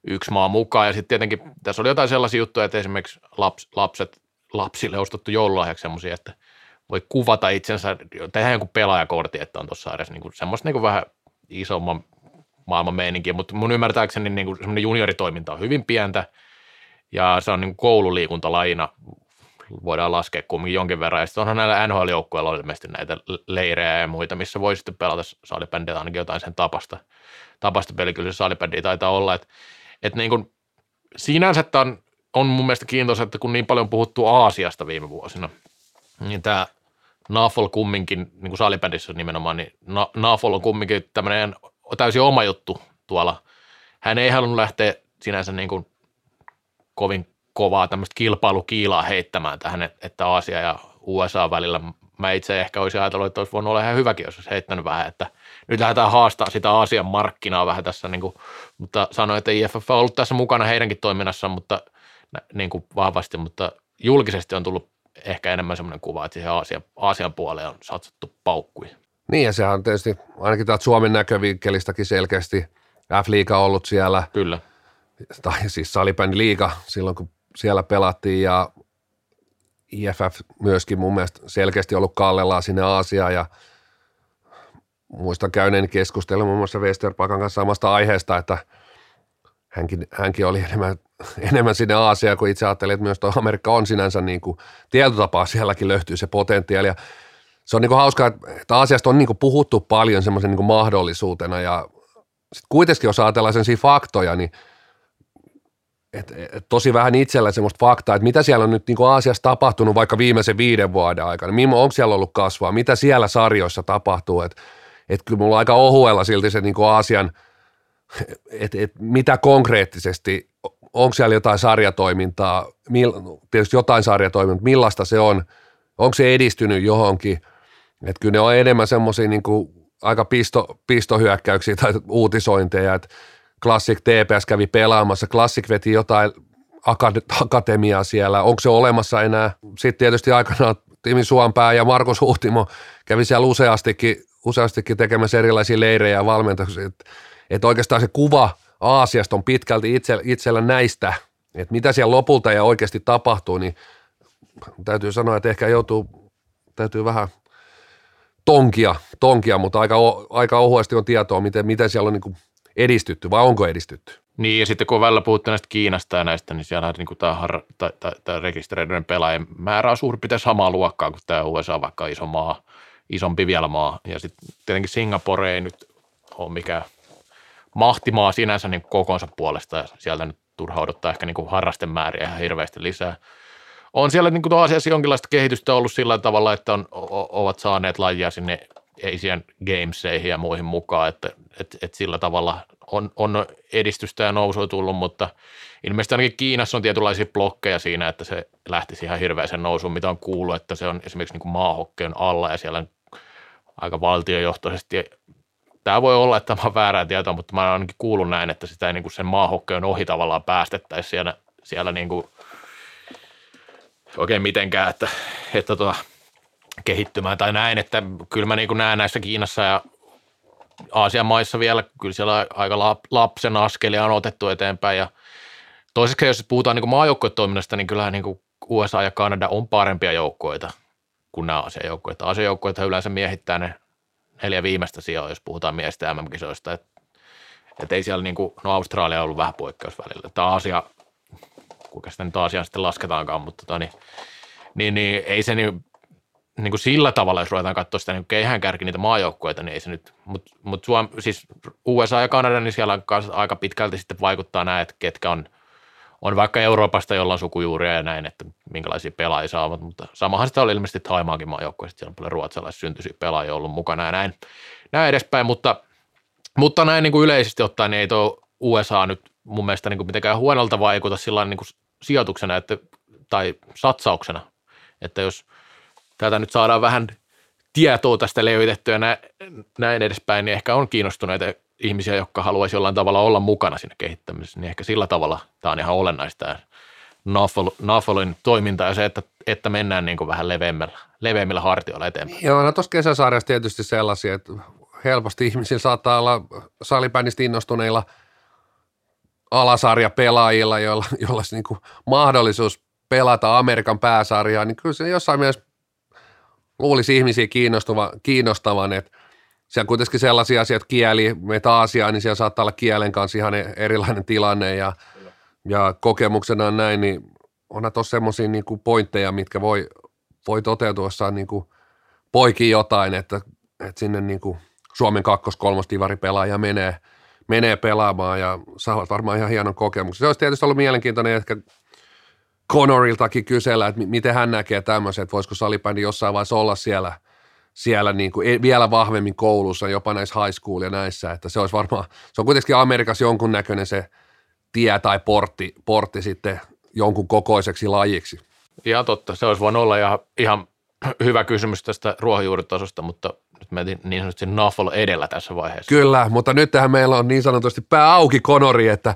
C: yksi maa mukaan. Ja sitten tietenkin tässä oli jotain sellaisia juttuja, että esimerkiksi laps, lapset, lapsille ostettu joululahjaksi semmoisia, että voi kuvata itsensä, tehdä jonkun pelaajakortti, että on tuossa edes niin kuin semmoista niin kuin vähän isomman maailman meininki, mutta mun ymmärtääkseni niin kuin semmoinen junioritoiminta on hyvin pientä ja se on niin kuin koululiikuntalajina voidaan laskea kumminkin jonkin verran. Ja sitten onhan näillä NHL-joukkueilla ilmeisesti näitä leirejä ja muita, missä voi sitten pelata salibändiä ainakin jotain sen tapasta. Tapasta peli kyllä se salibändi taitaa olla. Että et niin kuin, sinänsä että on, on mun mielestä kiintoista, että kun niin paljon on puhuttu Aasiasta viime vuosina, niin tämä NAFOL kumminkin, niin kuin salibändissä nimenomaan, niin NAFOL on kumminkin tämmöinen täysin oma juttu tuolla. Hän ei halunnut lähteä sinänsä niin kuin kovin kovaa tämmöistä kilpailukiilaa heittämään tähän, että Aasia ja USA välillä mä itse ehkä olisin ajatellut, että olisi voinut olla ihan hyväkin, jos olisi heittänyt vähän, että nyt lähdetään haastaa sitä Aasian markkinaa vähän tässä, niin kuin, mutta sanoin, että IFF on ollut tässä mukana heidänkin toiminnassa, mutta niin kuin vahvasti, mutta julkisesti on tullut ehkä enemmän semmoinen kuva, että siihen Aasian, Aasian puoleen on satsattu paukkuja.
B: Niin ja sehän on tietysti ainakin täältä Suomen näkövinkkelistäkin selkeästi F-liiga ollut siellä.
C: Kyllä.
B: Tai siis salibändi liiga silloin, kun siellä pelattiin ja IFF myöskin mun mielestä selkeästi ollut kallellaan sinne Aasiaan ja muistan käyneen keskustelun muun muassa Westerpakan kanssa samasta aiheesta, että hänkin, hänkin oli enemmän, (laughs) enemmän sinne Aasiaan, kun itse ajattelin, että myös tuo Amerikka on sinänsä niin kuin, tietotapaa sielläkin löytyy se potentiaali ja se on niin hauskaa, että asiasta on niin puhuttu paljon semmoisen niin mahdollisuutena ja sit kuitenkin jos ajatellaan sen faktoja, niin et, et, tosi vähän itsellä semmoista faktaa, että mitä siellä on nyt niin Aasiassa tapahtunut vaikka viimeisen viiden vuoden aikana, onko siellä ollut kasvua, mitä siellä sarjoissa tapahtuu, että et kyllä mulla on aika ohuella silti se niin Aasian, että et, mitä konkreettisesti, onko siellä jotain sarjatoimintaa, mil, tietysti jotain sarjatoimintaa, millaista se on, onko se edistynyt johonkin – että kyllä ne on enemmän semmoisia niin aika pisto, pistohyökkäyksiä tai uutisointeja, että Classic TPS kävi pelaamassa, Classic veti jotain akatemiaa siellä, onko se olemassa enää? Sitten tietysti aikanaan Timi Suompää ja Markus Huhtimo kävi siellä useastikin, useastikin tekemässä erilaisia leirejä ja valmentuksia, että et oikeastaan se kuva Aasiasta on pitkälti itse, itsellä näistä, että mitä siellä lopulta ja oikeasti tapahtuu, niin täytyy sanoa, että ehkä joutuu, täytyy vähän – tonkia, tonkia mutta aika, aika ohuesti on tietoa, miten, miten siellä on niin edistytty vai onko edistytty.
C: Niin, ja sitten kun on välillä puhuttu näistä Kiinasta ja näistä, niin siellä niin tämä, har, tai, tai, tai rekisteröidyjen pelaajien määrä on suurin piirtein samaa luokkaa kuin tämä USA, vaikka iso maa, isompi vielä maa. Ja sitten tietenkin Singapore ei nyt ole mikään mahtimaa sinänsä niin kokonsa puolesta, ja sieltä nyt turha odottaa ehkä niin harrasten määriä ihan hirveästi lisää. On siellä niin kuin asiassa jonkinlaista kehitystä ollut sillä tavalla, että on, o, ovat saaneet lajia sinne Asian Gameseihin ja muihin mukaan, että, että, että sillä tavalla on, on edistystä ja nousua tullut, mutta ilmeisesti ainakin Kiinassa on tietynlaisia blokkeja siinä, että se lähtisi ihan hirveäsen nousuun, mitä on kuullut, että se on esimerkiksi niin maahokkeen alla ja siellä aika valtiojohtoisesti. Tämä voi olla, että tämä on väärää tietoa, mutta mä oon ainakin kuullut näin, että sitä ei niin kuin sen maahokkeen ohi tavallaan päästettäisi siellä, siellä niin kuin oikein mitenkään, että, että tota, kehittymään tai näin, että kyllä mä niin kuin näen näissä Kiinassa ja Aasian maissa vielä, kyllä siellä aika lapsen askelia on otettu eteenpäin ja toiseksi jos puhutaan niin maajoukkuetoiminnasta, niin kyllähän niin kuin USA ja Kanada on parempia joukkoita kuin nämä asiajoukkoita. Asiajoukkoita yleensä miehittää ne neljä viimeistä sijaa, jos puhutaan miesten MM-kisoista. Et, et ei siellä, niin kuin, no Australia on ollut vähän poikkeus välillä. Aasia, kuinka sitä nyt Aasiaan sitten lasketaankaan, mutta tota, niin, niin, niin, ei se niin, niin kuin sillä tavalla, jos ruvetaan katsoa sitä niin keihään kärki niitä maajoukkueita, niin ei se nyt, mutta mut Suom, siis USA ja Kanada, niin siellä aika pitkälti sitten vaikuttaa näin, että ketkä on, on vaikka Euroopasta, jolla on sukujuuria ja näin, että minkälaisia pelaajia saavat, mutta samahan sitä oli ilmeisesti Taimaankin maajoukkueessa, siellä on paljon ruotsalaissyntyisiä pelaajia ollut mukana ja näin, näin edespäin, mutta, mutta näin niin kuin yleisesti ottaen niin ei tuo USA nyt mun mielestä niin kuin mitenkään huonolta vaikuta sillä niin kuin sijoituksena että, tai satsauksena, että jos täältä nyt saadaan vähän tietoa tästä levitettyä näin, näin edespäin, niin ehkä on kiinnostuneita ihmisiä, jotka haluaisi jollain tavalla olla mukana siinä kehittämisessä, niin ehkä sillä tavalla tämä on ihan olennaista. Naffolin toiminta ja se, että, että mennään niin kuin vähän leveämmillä, leveämmillä hartioilla eteenpäin.
B: Joo, no tuossa kesäsarjassa tietysti sellaisia, että helposti ihmisillä saattaa olla salibändistä innostuneilla alasarjapelaajilla, joilla, joilla olisi niin kuin mahdollisuus pelata Amerikan pääsarjaa, niin kyllä se jossain mielessä luulisi ihmisiä kiinnostava, kiinnostavan, että siellä kuitenkin sellaisia asioita, kieli, meitä Aasiaa, niin siellä saattaa olla kielen kanssa ihan erilainen tilanne ja, ja kokemuksena on näin, niin onhan tuossa semmoisia niin pointteja, mitkä voi, voi toteutuessaan niin kuin jotain, että, että sinne niin kuin Suomen kakkos kolmostivari pelaaja menee, menee pelaamaan ja saavat varmaan ihan hienon kokemuksen. Se olisi tietysti ollut mielenkiintoinen ehkä Conoriltakin kysellä, että miten hän näkee tämmöisen, että voisiko salibändi jossain vaiheessa olla siellä, siellä niin kuin e, vielä vahvemmin koulussa, jopa näissä high school ja näissä, että se olisi varmaan, se on kuitenkin Amerikassa näköinen se tie tai portti, portti sitten jonkun kokoiseksi lajiksi.
C: Ihan totta, se olisi voinut olla ihan, ihan hyvä kysymys tästä ruohonjuuritasosta, mutta nyt mentiin niin sanotusti Naffol edellä tässä vaiheessa.
B: Kyllä, mutta nyt tähän meillä on niin sanotusti pää auki konori, että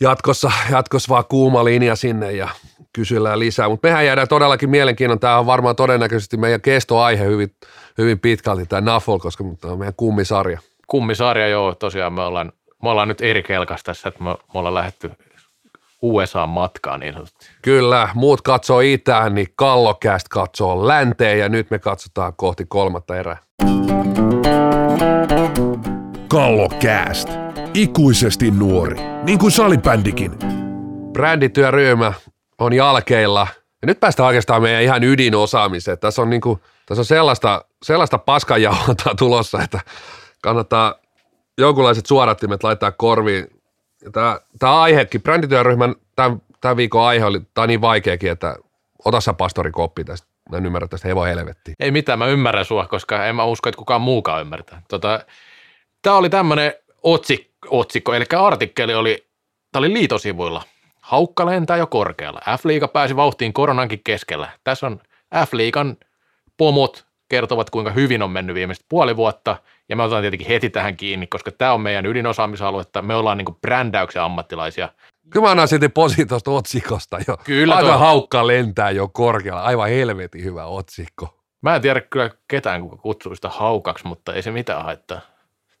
B: jatkossa, jatkossa vaan kuuma linja sinne ja kysellään lisää. Mutta mehän jäädään todellakin mielenkiinnon. Tämä on varmaan todennäköisesti meidän kestoaihe hyvin, hyvin pitkälti, tämä Nafol, koska tämä on meidän kummisarja.
C: Kummisarja, joo. Tosiaan me ollaan, me ollaan nyt eri kelkas tässä, että me, me ollaan lähdetty USA-matkaan niin sanotusti.
B: Kyllä, muut katsoo itään, niin Kallokäst katsoo länteen ja nyt me katsotaan kohti kolmatta erää.
A: Kallokääst. Ikuisesti nuori, niin kuin salibändikin.
B: Brändityöryhmä on jalkeilla. Ja nyt päästään oikeastaan meidän ihan ydinosaamiseen. Tässä on, niin kuin, tässä on sellaista, sellaista paskanjauhantaa tulossa, että kannattaa jonkunlaiset suorattimet laittaa korviin. Tämä, tämä aihekin, brändityöryhmän tämän, tämän viikon aihe oli, tämä on niin vaikeakin, että ota sä pastori koppi tästä. Mä en ymmärrä tästä hevo helvettiä.
C: Ei mitään, mä ymmärrän sua, koska en mä usko, että kukaan muukaan ymmärtää. Tota, tämä oli tämmöinen otsik, otsikko, eli artikkeli oli, tämä oli liitosivuilla. Haukka lentää jo korkealla. F-liiga pääsi vauhtiin koronankin keskellä. Tässä on F-liigan pomot kertovat, kuinka hyvin on mennyt viimeiset puoli vuotta, ja me otetaan tietenkin heti tähän kiinni, koska tämä on meidän ydinosaamisaluetta. Me ollaan niin brändäyksen ammattilaisia.
B: Kyllä mä annan sitten posi tuosta otsikosta jo. Kyllä. Aivan toi... haukka lentää jo korkealla. Aivan helvetin hyvä otsikko.
C: Mä en tiedä kyllä ketään, kuka kutsuu sitä haukaksi, mutta ei se mitään haittaa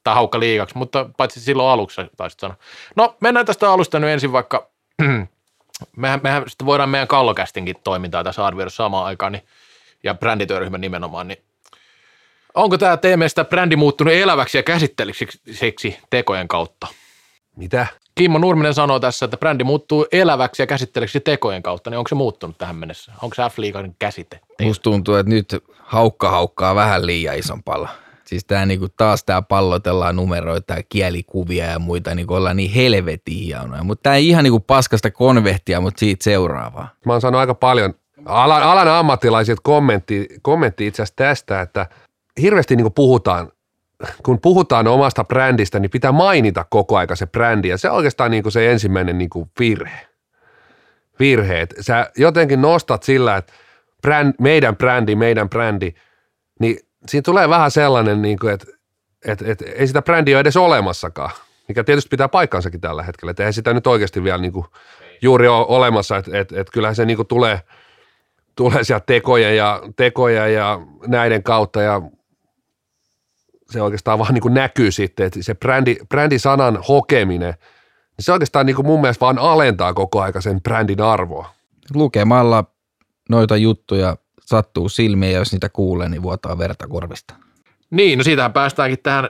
C: tai haukka liikaksi, mutta paitsi silloin aluksi taisit sanoa. No mennään tästä alusta nyt ensin vaikka, (clears throat) mehän, mehän sitten voidaan meidän kallokästinkin toimintaa tässä arvioida samaan aikaan, niin, ja brändityöryhmän nimenomaan, niin Onko tämä teemestä brändi muuttunut eläväksi ja käsitteelliseksi tekojen kautta?
B: Mitä?
C: Kimmo Nurminen sanoo tässä, että brändi muuttuu eläväksi ja käsitteleksi tekojen kautta, niin onko se muuttunut tähän mennessä? Onko se F-liigan käsite?
D: Musta tuntuu, että nyt haukka haukkaa vähän liian ison pallon. Siis tää niinku taas tää pallotellaan numeroita ja kielikuvia ja muita, niinku ollaan niin helvetin hienoja. Mutta tää ei ihan niinku paskasta konvehtia, mutta siitä seuraavaa.
B: Mä oon saanut aika paljon alan, alan ammattilaiset kommentti, kommentti itse asiassa tästä, että hirveästi niin puhutaan, kun puhutaan omasta brändistä, niin pitää mainita koko aika se brändi ja se on oikeastaan niin se ensimmäinen niin virhe. Virhe, että sä jotenkin nostat sillä, että bränd, meidän brändi, meidän brändi, niin siinä tulee vähän sellainen, niin kuin, että, että, että ei sitä brändiä ole edes olemassakaan, mikä tietysti pitää paikkansakin tällä hetkellä, että ei sitä nyt oikeasti vielä niin kuin juuri ole olemassa, että, että, että kyllähän se niin kuin tulee, tulee sieltä tekoja ja, tekoja ja näiden kautta ja se oikeastaan vaan niin kuin näkyy sitten, että se brändi, brändisanan hokeminen, niin se oikeastaan niin kuin mun mielestä vaan alentaa koko aika sen brändin arvoa.
D: Lukemalla noita juttuja sattuu silmiin ja jos niitä kuulee, niin vuotaa verta korvista.
C: Niin, no siitähän päästäänkin tähän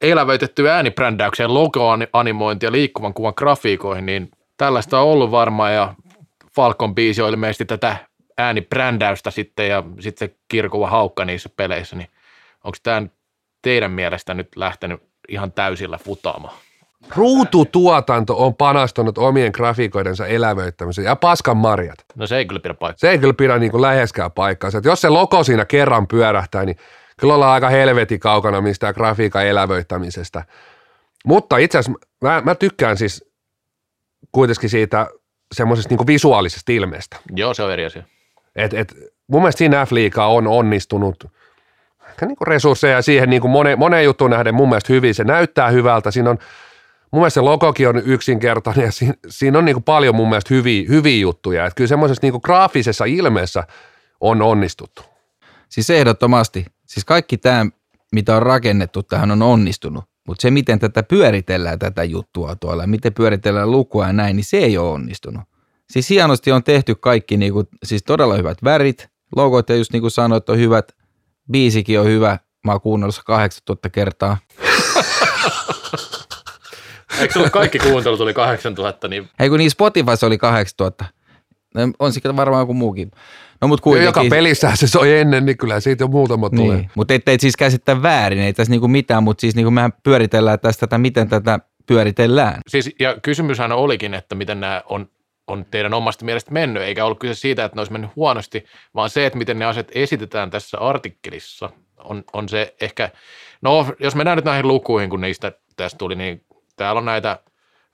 C: elävöitettyyn äänibrändäykseen, logoanimointi ja liikkuvan kuvan grafiikoihin, niin tällaista on ollut varmaan ja Falcon biisi on ilmeisesti tätä äänibrändäystä sitten ja sitten se kirkuva haukka niissä peleissä, niin onko tämä teidän mielestä nyt lähtenyt ihan täysillä futaamaan?
B: Ruututuotanto on panastanut omien grafiikoidensa elävöittämiseen ja paskan marjat.
C: No se ei kyllä pidä paikkaa.
B: Se ei kyllä pidä niin kuin läheskään paikkaansa. Että jos se logo siinä kerran pyörähtää, niin kyllä ollaan aika helvetin kaukana mistä grafiikan elävöittämisestä. Mutta itse asiassa mä, mä tykkään siis kuitenkin siitä semmoisesta niin visuaalisesta ilmeestä.
C: Joo, se on eri asia.
B: Et, et, mun mielestä siinä f on onnistunut niin resursseja siihen niin kuin moneen, moneen juttuun nähden mun mielestä hyvin. Se näyttää hyvältä. Siinä on, mun mielestä se logokin on yksinkertainen ja siinä, siinä on niin kuin paljon mun mielestä hyviä, hyviä juttuja. Et kyllä semmoisessa niin kuin graafisessa ilmeessä on onnistuttu.
D: Siis ehdottomasti. Siis kaikki tämä, mitä on rakennettu, tähän on onnistunut. Mutta se, miten tätä pyöritellään tätä juttua tuolla, miten pyöritellään lukua ja näin, niin se ei ole onnistunut. Siis hienosti on tehty kaikki, niinku, siis todella hyvät värit, logot ja just niin kuin sanoit, on hyvät, biisikin on hyvä, mä oon kuunnellut se 8000 kertaa. (laughs)
C: Eikö sulla kaikki kuuntelut oli 8000? Niin...
D: Ei kun niin Spotify oli 8000. No, on sitten varmaan joku muukin. No, mut
B: kuitenkin. Joka pelissä se soi ennen, niin kyllä siitä jo muutama niin. tulee.
D: Mutta ettei siis käsittää väärin, ei tässä niinku mitään, mutta siis niinku mehän pyöritellään tästä, että miten tätä pyöritellään.
C: Siis, ja kysymyshän olikin, että miten nämä on, on teidän omasta mielestä mennyt, eikä ollut kyse siitä, että ne olisi mennyt huonosti, vaan se, että miten ne asiat esitetään tässä artikkelissa, on, on se ehkä, no jos mennään nyt näihin lukuihin, kun niistä tästä tuli, niin täällä on näitä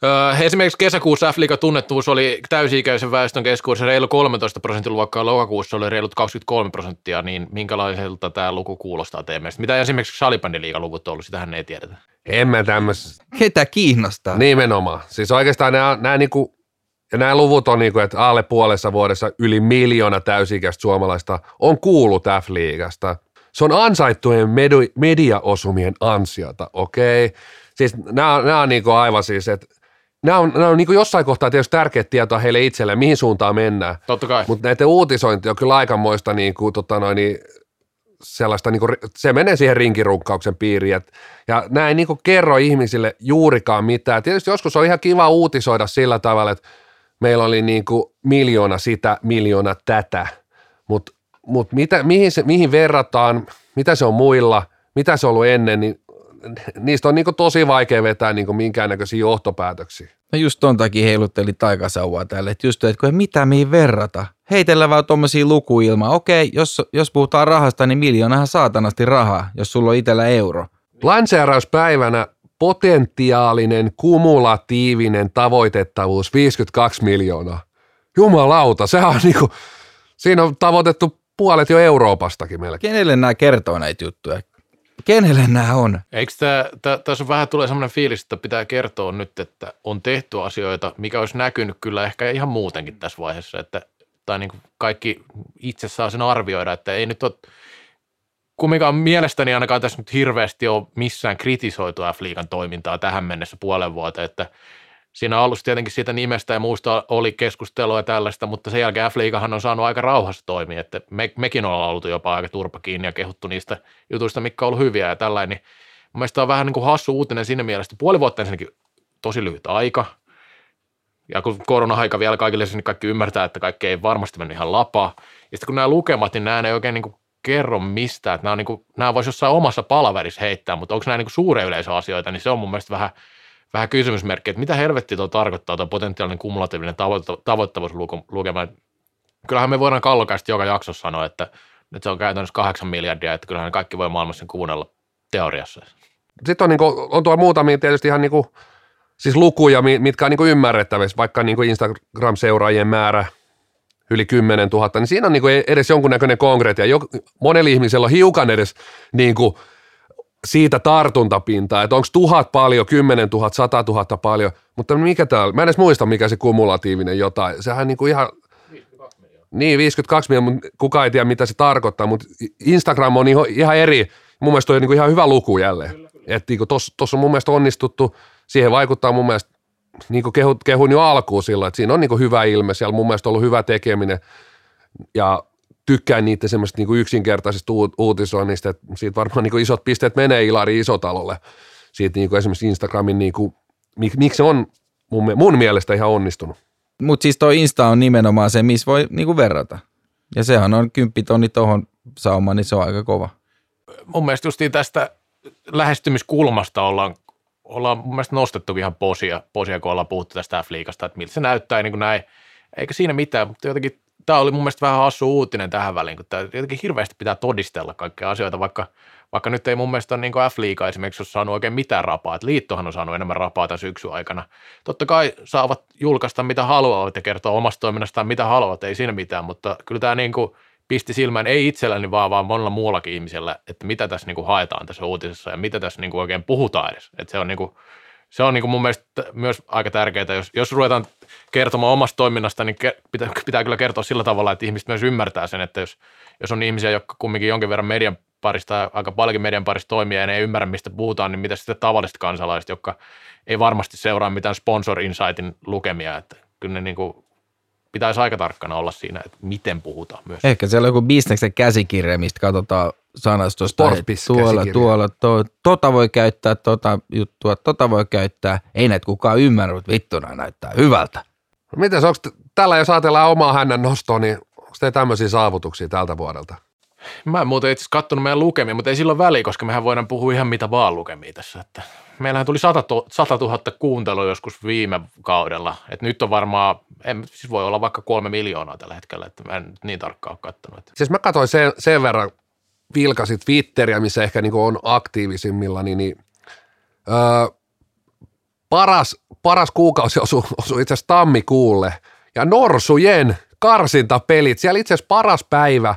C: Öö, esimerkiksi kesäkuussa f tunnettuus oli täysi-ikäisen väestön keskuudessa reilu 13 prosentin luokkaa, lokakuussa oli reilut 23 prosenttia, niin minkälaiselta tämä luku kuulostaa teemme? Mitä esimerkiksi salibändiliigaluvut on ollut, sitähän ei tiedetä.
B: En mä tämmöistä.
D: Ketä kiinnostaa?
B: Nimenomaan. Siis oikeastaan nämä, nämä, niinku, ja nämä luvut on, niinku, että alle puolessa vuodessa yli miljoona täysi-ikäistä suomalaista on kuullut F-liigasta. Se on ansaittujen mediaosumien ansiota, okei? Okay? Siis nämä, nämä on niinku aivan siis, että nämä on, nämä on niin jossain kohtaa tietysti tärkeät tietoa heille itselleen, mihin suuntaan mennään.
C: Totta kai.
B: Mutta näiden uutisointi on kyllä aikamoista niin kuin, tota noin, niin sellaista, niin kuin, se menee siihen rinkirunkkauksen piiriin. Et, ja näin niin kuin kerro ihmisille juurikaan mitään. Tietysti joskus on ihan kiva uutisoida sillä tavalla, että meillä oli niin kuin miljoona sitä, miljoona tätä, mutta mut mitä, mihin, se, mihin verrataan, mitä se on muilla, mitä se on ollut ennen, niin niistä on niin tosi vaikea vetää niin minkäännäköisiä johtopäätöksiä.
D: No just ton takia heilutteli taikasauvaa tälle, että just, että kun ei mitään mihin verrata. Heitellä vaan tuommoisia lukuilma. Okei, jos, jos puhutaan rahasta, niin miljoonahan saatanasti rahaa, jos sulla on itsellä euro.
B: Lanseerauspäivänä potentiaalinen kumulatiivinen tavoitettavuus 52 miljoonaa. Jumalauta, sehän on niinku, siinä on tavoitettu puolet jo Euroopastakin melkein.
D: Kenelle nämä kertoo näitä juttuja? Kenelle nämä on?
C: Eikö tämä, tässä vähän tulee sellainen fiilis, että pitää kertoa nyt, että on tehty asioita, mikä olisi näkynyt kyllä ehkä ihan muutenkin tässä vaiheessa, että tai niin kuin kaikki itse saa sen arvioida, että ei nyt ole kumminkaan mielestäni ainakaan tässä nyt hirveästi ole missään kritisoitu F-liigan toimintaa tähän mennessä puolen vuoteen, että siinä alussa tietenkin siitä nimestä ja muusta oli keskustelua ja tällaista, mutta sen jälkeen F-liigahan on saanut aika rauhassa toimia, että me, mekin ollaan oltu jopa aika turpa kiinni ja kehuttu niistä jutuista, mitkä on ollut hyviä ja tällainen, niin mun mielestä on vähän niin kuin hassu uutinen siinä mielessä, että puoli vuotta ensinnäkin tosi lyhyt aika, ja kun korona-aika vielä kaikille, niin kaikki ymmärtää, että kaikki ei varmasti mennyt ihan lapaa. Ja sitten kun nämä lukemat, niin nämä ei oikein niin kuin kerro mistään, että nämä, niin nämä voisi jossain omassa palaverissa heittää, mutta onko nämä niin suuren yleisöasioita, niin se on mun mielestä vähän, vähän kysymysmerkki, että mitä helvetti tuo tarkoittaa, tuo potentiaalinen kumulatiivinen tavoitt- tavoittavuuslukema. Kyllähän me voidaan kallokäisesti joka jaksossa sanoa, että, että se on käytännössä kahdeksan miljardia, että kyllähän kaikki voi maailmassa sen kuunnella teoriassa.
B: Sitten on, niin kuin, on tuolla muutamia tietysti ihan niin kuin, siis lukuja, mitkä on niin ymmärrettävissä, vaikka niin Instagram-seuraajien määrä yli 10 000, niin siinä on niin kuin edes jonkunnäköinen konkreettia. Monella ihmisellä on hiukan edes niin kuin siitä tartuntapintaa, että onko tuhat paljon, 10 000, 100 000 paljon, mutta mikä täällä, mä en edes muista mikä se kumulatiivinen jotain, sehän niin kuin ihan, 52 miljoonaa. Niin, 52 miljoonaa, mutta kukaan ei tiedä mitä se tarkoittaa, mutta Instagram on ihan eri, mun mielestä on niin ihan hyvä luku jälleen, että niin tuossa on mun mielestä onnistuttu, siihen vaikuttaa mun mielestä, niin kuin kehun, kehun jo alkuun silloin, että siinä on niin kuin hyvä ilme, siellä mun mielestä on ollut hyvä tekeminen ja tykkään niitä semmoista niin yksinkertaisesta uutisoinnista, että siitä varmaan niin kuin isot pisteet menee Ilari Isotalolle, siitä niin kuin esimerkiksi Instagramin, niin kuin, mik, miksi se on mun, mun mielestä ihan onnistunut.
D: Mutta siis tuo Insta on nimenomaan se, missä voi niin kuin verrata. Ja sehän on kymppitonni tuohon saumaan, niin se on aika kova.
C: Mun mielestä justiin tästä lähestymiskulmasta ollaan, ollaan mun mielestä nostettu ihan posia, posia kun ollaan puhuttu tästä F-liigasta, että miltä se näyttää niin kuin näin. Eikä siinä mitään, mutta jotenkin tämä oli mun mielestä vähän hassu uutinen tähän väliin, kun tämä jotenkin hirveästi pitää todistella kaikkea asioita, vaikka, vaikka nyt ei mun mielestä niin F-liiga esimerkiksi ole saanut oikein mitään rapaa, että liittohan on saanut enemmän rapaa tämän syksyn aikana. Totta kai saavat julkaista mitä haluavat ja kertoa omasta toiminnastaan mitä haluavat, ei siinä mitään, mutta kyllä tämä niin kuin pisti silmään, ei itselläni vaan, vaan monella muullakin ihmisellä, että mitä tässä niin kuin haetaan tässä uutisessa ja mitä tässä niin kuin oikein puhutaan edes. Että se on, niin kuin, se on niin kuin mun mielestä myös aika tärkeää, jos, jos ruvetaan kertomaan omasta toiminnasta, niin pitää, pitää kyllä kertoa sillä tavalla, että ihmiset myös ymmärtää sen, että jos, jos on ihmisiä, jotka kumminkin jonkin verran median parista, aika paljonkin median parista toimia ja ne ei ymmärrä, mistä puhutaan, niin mitä sitten tavalliset kansalaiset, jotka ei varmasti seuraa mitään sponsor insightin lukemia, että kyllä ne niin kuin pitäisi aika tarkkana olla siinä, että miten puhutaan myös.
D: Ehkä siellä on joku bisneksen käsikirja, mistä katsotaan sanastosta, että tuolla, tuolla, to, tota voi käyttää, tota juttua, tota voi käyttää. Ei näitä kukaan ymmärrä, mutta vittuna näyttää hyvältä.
B: Miten onko tällä, jos ajatellaan omaa hännän nostoa, niin onko teillä tämmöisiä saavutuksia tältä vuodelta?
C: Mä en muuten itse katsonut meidän lukemia, mutta ei silloin väliä, koska mehän voidaan puhua ihan mitä vaan lukemia tässä. Että meillähän tuli 100, 100 000 kuuntelua joskus viime kaudella. Et nyt on varmaan, en, siis voi olla vaikka kolme miljoonaa tällä hetkellä, että mä en niin tarkkaan ole katsonut.
B: Siis mä katsoin sen, sen verran, vilkasit Twitteriä, missä ehkä niin on aktiivisimmilla, niin, niin öö, paras, paras kuukausi osui, osui itse asiassa tammikuulle. Ja Norsujen karsintapelit, siellä itse asiassa paras päivä,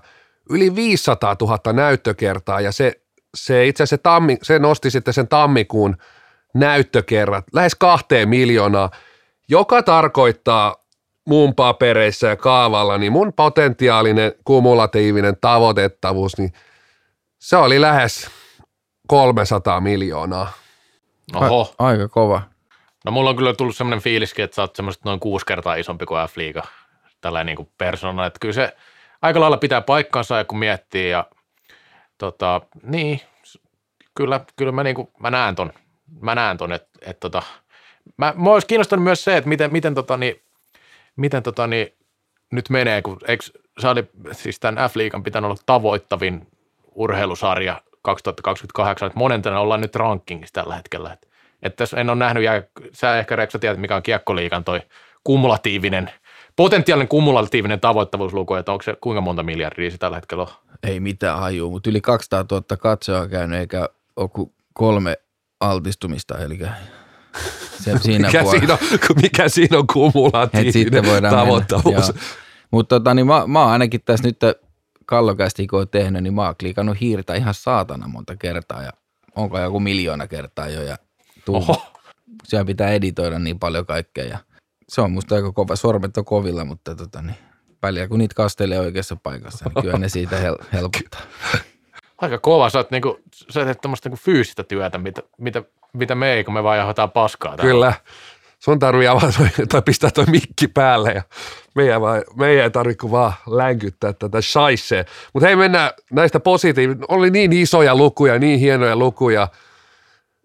B: yli 500 000 näyttökertaa ja se, se itse asiassa se, tammi, se nosti sitten sen tammikuun näyttökerrat lähes kahteen miljoonaa, joka tarkoittaa mun papereissa ja kaavalla, niin mun potentiaalinen kumulatiivinen tavoitettavuus, niin se oli lähes 300 miljoonaa.
C: Oho.
D: A- aika kova.
C: No mulla on kyllä tullut semmoinen fiiliskin, että sä oot semmoista noin kuusi kertaa isompi kuin F-liiga, tällainen niin kuin persona, että kyllä se aika lailla pitää paikkansa ja kun miettii ja tota, niin, kyllä, kyllä mä, niin kuin, mä näen ton, mä näen ton, että et, tota, mä, mä olisi kiinnostanut myös se, että miten, miten, tota, niin, miten tota, niin, nyt menee, kun eikö se oli siis tämän F-liigan pitänyt olla tavoittavin urheilusarja 2028, että monentena ollaan nyt rankingissa tällä hetkellä, että että tässä en ole nähnyt, ja sä ehkä Reksa tiedät, mikä on kiekkoliikan toi kumulatiivinen, potentiaalinen kumulatiivinen tavoittavuusluku, että onko se kuinka monta miljardia se tällä hetkellä on?
D: Ei mitään hajua, mutta yli 200 000 katsoa käynyt, eikä ole kolme altistumista, eli
B: se (laughs) siinä mikä, siinä on, mikä siinä on kumulatiivinen tavoittavuus?
D: Mutta tota, niin mä, mä oon ainakin tässä nyt kallokästi, kun tehnyt, niin mä oon klikannut hiirtä ihan saatana monta kertaa ja onko joku miljoona kertaa jo ja Oho. Siellä pitää editoida niin paljon kaikkea ja se on musta aika kova. Sormet on kovilla, mutta tota, niin, väliä kun niitä kastelee oikeassa paikassa, niin kyllä ne siitä hel- helpottaa. (laughs)
C: Aika kova. Sä, oot niinku, sä teet tämmöistä niinku fyysistä työtä, mitä, mitä, mitä me ei, kun me vaan johdetaan paskaa.
B: Täällä. Kyllä. sun tarvii avata toi, tai pistää toi mikki päälle ja meidän, vai, meidän ei tarvitse vaan länkyttää tätä shaisee. Mutta hei mennään näistä positiivista. Oli niin isoja lukuja, niin hienoja lukuja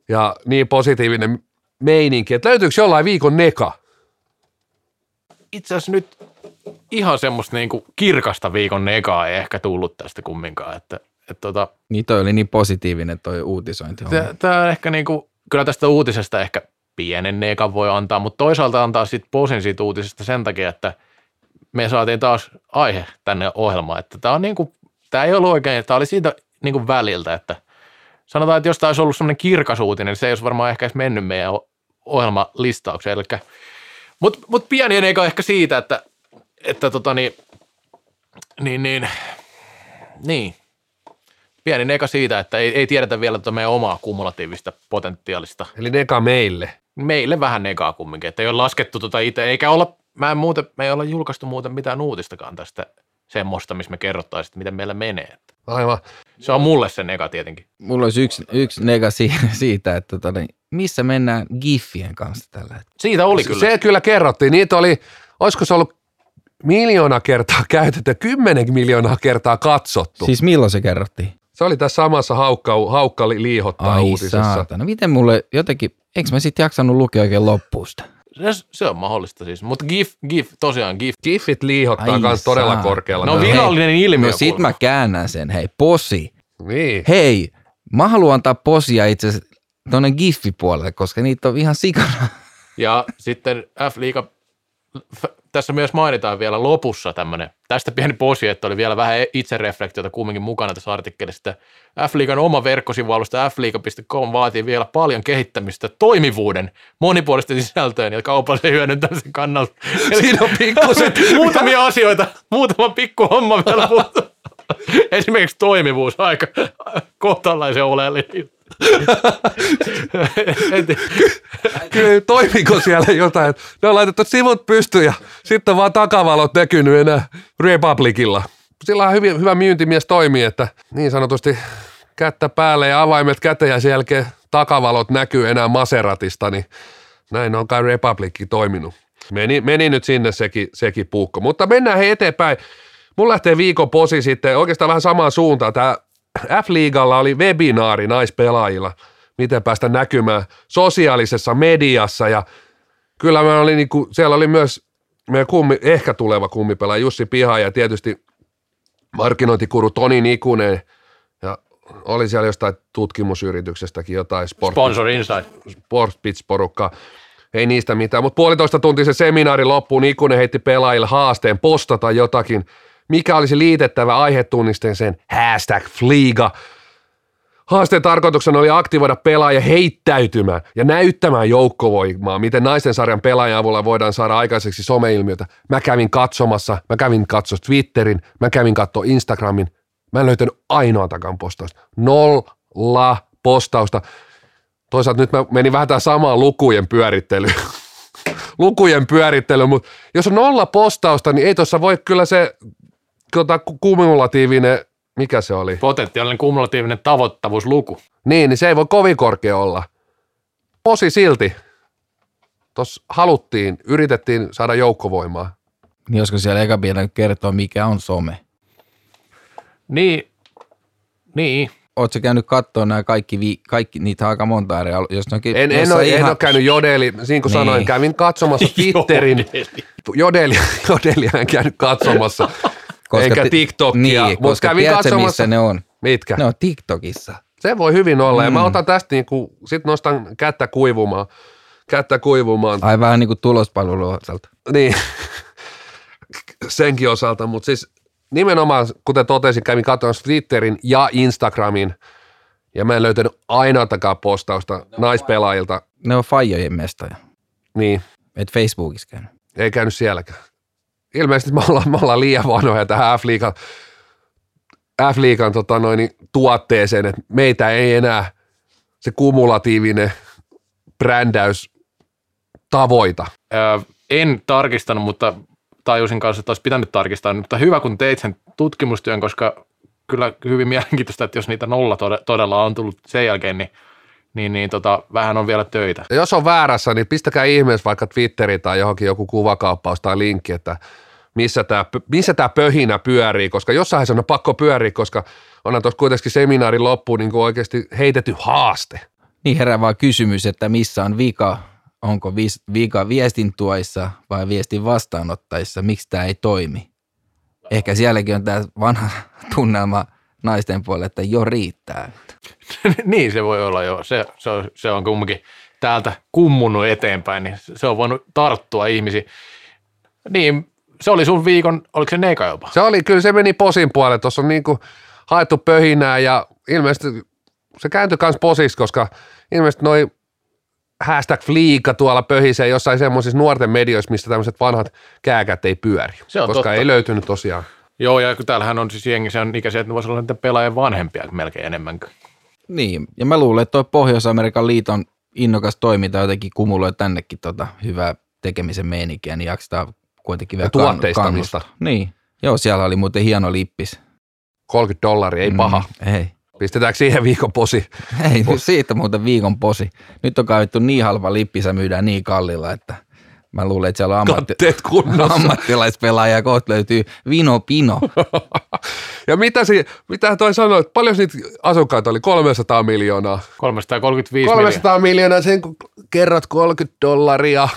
B: ja niin positiivinen meininki, että löytyykö jollain viikon neka?
C: Itse asiassa nyt ihan semmoista niinku kirkasta viikon negaa ei ehkä tullut tästä kumminkaan, että, että tota,
D: Niin toi oli niin positiivinen toi uutisointi.
C: Tämä on ehkä niinku, kyllä tästä uutisesta ehkä pienen nekan voi antaa, mutta toisaalta antaa sitten posin siitä uutisesta sen takia, että me saatiin taas aihe tänne ohjelmaan, että tämä on niinku, tämä ei ollut oikein, tämä oli siitä niinku väliltä, että sanotaan, että jos tämä olisi ollut semmoinen kirkas uutinen, niin se ei olisi varmaan ehkä edes mennyt meidän ohjelmalistaukseen, eli mutta mut pieni neka ehkä siitä, että, että tota niin, niin, niin, niin, pieni neka siitä, että ei, ei tiedetä vielä tuota meidän omaa kumulatiivista potentiaalista.
B: Eli neka meille.
C: Meille vähän negaa kumminkin, että ei ole laskettu tota itse, eikä olla, mä en muuten, me ei olla julkaistu muuten mitään uutistakaan tästä semmoista, missä me kerrottaisiin, että miten meillä menee.
B: Aivan.
C: Se on mulle se nega tietenkin.
D: Mulla olisi yksi, yksi nega si- siitä, että tota, niin, missä mennään GIFien kanssa tällä hetkellä.
C: Siitä oli kyllä.
B: Se kyllä kerrottiin. Niitä oli, olisiko se ollut miljoona kertaa (laughs) käytetty ja kymmenen miljoonaa kertaa katsottu.
D: Siis milloin se kerrottiin?
B: Se oli tässä samassa haukka, haukka li- liihottaa
D: Ai
B: uutisessa.
D: saatana. Miten mulle jotenkin, eikö mä sitten jaksanut lukea oikein loppuun sitä?
C: Se, se on mahdollista siis, mutta GIF, GIF tosiaan GIF.
B: Giffit liihottaa myös todella korkealla.
C: No
B: täällä.
C: virallinen ilmiö.
D: No sit mä käännän sen, hei, posi.
B: Niin.
D: Hei, mä haluan antaa posia itse asiassa tuonne Giffi-puolelle, koska niitä on ihan sikana.
C: Ja sitten F-liiga, tässä myös mainitaan vielä lopussa tämmöinen, tästä pieni posi, että oli vielä vähän itsereflektiota kumminkin mukana tässä artikkelissa, että F-liigan oma verkkosivualusta fliiga.com vaatii vielä paljon kehittämistä toimivuuden, monipuolisten sisältöjen ja kaupallisen hyödyntämisen kannalta. (laughs) Eli
B: Siinä on pikkuset. (laughs)
C: muutamia asioita, muutama pikku homma vielä puuttuu. (laughs) Esimerkiksi toimivuus aika kohtalaisen oleellinen.
B: Kyllä, toimiko siellä jotain? Ne on laitettu sivut pystyyn ja sitten vaan takavalot näkynyt enää Republicilla. Sillä on hyvin, hyvä myyntimies toimii, että niin sanotusti kättä päälle ja avaimet käteen ja sen jälkeen takavalot näkyy enää Maseratista, niin näin on kai Republicki toiminut. Meni, meni nyt sinne sekin, sekin puukko, mutta mennään he eteenpäin. Mulla lähtee viikon posi sitten oikeastaan vähän samaan suuntaan. Tämä F-liigalla oli webinaari naispelaajilla, miten päästä näkymään sosiaalisessa mediassa. Ja kyllä mä olin niinku, siellä oli myös meidän kummi, ehkä tuleva kummipelaaja Jussi Piha ja tietysti markkinointikuru Toni Nikunen. Ja oli siellä jostain tutkimusyrityksestäkin jotain sport,
C: Sponsor Inside.
B: Sportbits-porukkaa. Ei niistä mitään, mutta puolitoista tuntisen seminaari loppuun Ikunen heitti pelaajille haasteen postata jotakin, mikä olisi liitettävä aihetunnisteeseen hashtag Fliga. Haasteen tarkoituksena oli aktivoida pelaaja heittäytymään ja näyttämään joukkovoimaa, miten naisten sarjan pelaajan avulla voidaan saada aikaiseksi someilmiötä. Mä kävin katsomassa, mä kävin katsoa Twitterin, mä kävin katsoa Instagramin, mä en löytänyt ainoatakaan postausta. Nolla postausta. Toisaalta nyt mä menin vähän tähän samaan lukujen pyörittelyyn. (laughs) lukujen pyörittely, mutta jos on nolla postausta, niin ei tuossa voi kyllä se tota, ku- kumulatiivinen, mikä se oli?
C: Potentiaalinen kumulatiivinen tavoittavuusluku.
B: Niin, niin se ei voi kovin korkea olla. Posi silti. Tuossa haluttiin, yritettiin saada joukkovoimaa.
D: Niin olisiko siellä eka pitänyt kertoa, mikä on some?
C: Niin, niin.
D: Oletko käynyt katsoa nämä kaikki, vi- kaikki niitä on aika monta eri, al- jos onkin,
B: En, en, ole, en
D: ihan-
B: ole käynyt jodeli, niin kuin
D: Niin.
B: sanoin, kävin katsomassa (laughs) Twitterin, jodeli, jodelia en käynyt katsomassa, (laughs) enkä
D: ti-
B: TikTokia,
D: niin,
B: mutta
D: koska
B: kävin
D: tiedätkö,
B: katsomassa.
D: missä ne on?
B: Mitkä?
D: Ne on TikTokissa.
B: Se voi hyvin olla, ja mä
D: Mm.
B: otan tästä niinku, sit nostan kättä kuivumaan, kättä kuivumaan,
D: Ai vähän niin kuin tulospalvelun osalta.
B: niin, (laughs) senkin osalta, mutta siis nimenomaan, kuten totesin, kävin katsomassa Twitterin ja Instagramin, ja mä en löytänyt ainoatakaan postausta naispelaajilta,
D: Ne on fajojen mestoja.
B: niin
D: Et Facebookissa käynyt.
B: ei käynyt sielläkään. Ilmeisesti me ollaan, me ollaan liian vanhoja tähän F-liigan, F-liigan tota noin, niin tuotteeseen, että meitä ei enää se kumulatiivinen brändäys tavoita.
C: Öö, en tarkistanut, mutta tajusin kanssa, että olisi pitänyt tarkistaa. Mutta hyvä, kun teit sen tutkimustyön, koska kyllä hyvin mielenkiintoista, että jos niitä nolla tode- todella on tullut sen jälkeen, niin, niin, niin tota, vähän on vielä töitä.
B: Ja jos on väärässä, niin pistäkää ihmeessä vaikka Twitteriin tai johonkin joku kuvakauppaus tai linkki, että missä tämä, missä tämä pöhinä pyörii, koska jossain se on pakko pyöriä, koska onhan tuossa kuitenkin seminaarin loppuun niin oikeasti heitetty haaste.
D: Niin herää vaan kysymys, että missä on vika, onko vika viestin tuoissa vai viestin vastaanottajissa, miksi tämä ei toimi. Ehkä sielläkin on tämä vanha (laughs) tunnelma naisten puolelle, että jo riittää. (laughs)
C: niin se voi olla jo. Se, se, on, se on kumminkin täältä kummunut eteenpäin, niin se on voinut tarttua ihmisiin. Niin, se oli sun viikon, oliko se neka jopa?
B: Se oli, kyllä se meni posin puolelle. Tuossa on niinku haettu pöhinää ja ilmeisesti se kääntyi myös posiksi, koska ilmeisesti noin hashtag fliika tuolla pöhisee jossain semmoisissa nuorten medioissa, mistä tämmöiset vanhat kääkät ei pyöri. Se on koska totta. ei löytynyt tosiaan.
C: Joo, ja kun täällähän on siis jengi sen ikäisiä, että ne voisi olla niitä pelaajien vanhempia melkein enemmän.
D: Niin, ja mä luulen, että tuo Pohjois-Amerikan liiton innokas toiminta jotenkin kumuloi tännekin tota hyvää tekemisen meininkiä, niin jaksetaan kuitenkin vielä
B: tuotteistamista.
D: Niin, joo, siellä oli muuten hieno lippis.
B: 30 dollaria, ei mm, paha.
D: Ei.
B: Pistetäänkö siihen viikon posi? (laughs)
D: Ei, posi. siitä muuten viikon posi. Nyt on kaivettu niin halva lippi, se myydään niin kallilla, että mä luulen, että siellä on ammatti- (laughs) ammattilaispelaajia, kohta löytyy Vino Pino. (laughs)
B: ja mitä, si- mitä toi sanoi, että paljon niitä asukkaita oli? 300 miljoonaa.
C: 335
B: 300 miljoonaa, sen kun kerrot 30 dollaria.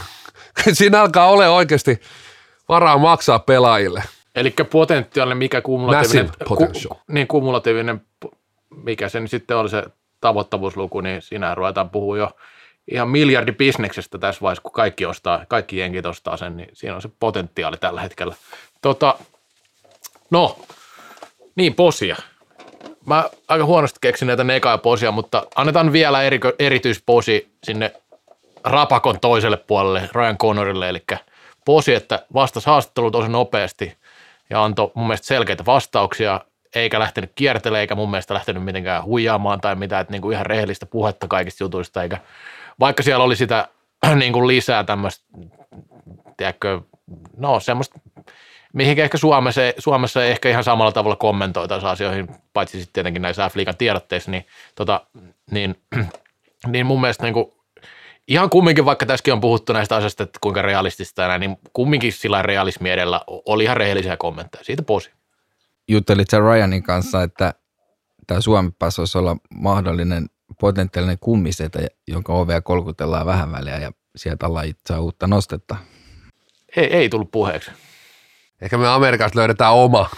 B: Siinä alkaa olla oikeasti varaa maksaa pelaajille.
C: Eli potentiaalinen, mikä kumulatiivinen, ku, niin kumulatiivinen mikä se nyt sitten oli se tavoittavuusluku, niin siinä ruvetaan puhua jo ihan miljardibisneksestä tässä vaiheessa, kun kaikki, ostaa, kaikki jenkit ostaa sen, niin siinä on se potentiaali tällä hetkellä. Tota, no, niin posia. Mä aika huonosti keksin näitä neka ja posia, mutta annetaan vielä eri, erityisposi sinne rapakon toiselle puolelle, Ryan Connorille, eli posi, että vastasi haastatteluun tosi nopeasti ja antoi mun mielestä selkeitä vastauksia eikä lähtenyt kiertelemään, eikä mun mielestä lähtenyt mitenkään huijaamaan tai mitään, että niin kuin ihan rehellistä puhetta kaikista jutuista, eikä vaikka siellä oli sitä (clears throat) niin kuin lisää tämmöistä, tiedätkö, no semmoista, mihin ehkä Suomessa, Suomessa ei ehkä ihan samalla tavalla kommentoitaisi asioihin, paitsi sitten tietenkin näissä f tiedotteissa, niin, tota, niin, (clears throat) niin mun mielestä niin kuin, ihan kumminkin, vaikka tässäkin on puhuttu näistä asioista, että kuinka realistista näin, niin kumminkin sillä realismi edellä oli ihan rehellisiä kommentteja. Siitä posi
D: juttelit sä Ryanin kanssa, että tämä Suomi voisi olla mahdollinen potentiaalinen kummisetä, jonka ovea kolkutellaan vähän väliä ja sieltä alla saa uutta nostetta?
C: Ei, ei tullut puheeksi.
B: Ehkä me Amerikasta löydetään oma.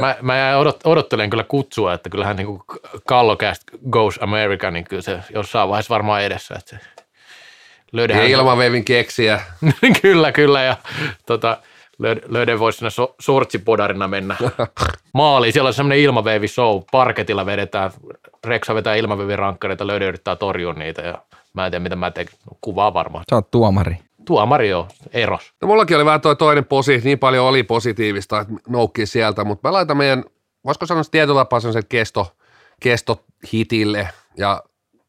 C: Mä, mä odot, odottelen kyllä kutsua, että kyllähän niin kuin Kallocast Goes America, niin kyllä se jossain vaiheessa varmaan edessä. Että
B: löydetään... Ilmaveivin keksiä. (laughs)
C: kyllä, kyllä. Ja tota, Löden voisi sinne so, sortsipodarina mennä (laughs) maaliin. Siellä on semmoinen ilmaveivi show, parketilla vedetään, Reksa vetää ilmaveivi-rankkareita, Löden yrittää torjua niitä ja mä en tiedä mitä mä teen, kuvaa varmaan.
D: Sä oot tuomari.
C: Tuomari joo, eros.
B: No mullakin oli vähän toi toinen posi, niin paljon oli positiivista, että noukkii sieltä, mutta mä laitan meidän, voisiko sanoa tietyllä tapaa sen kesto, kestohitille ja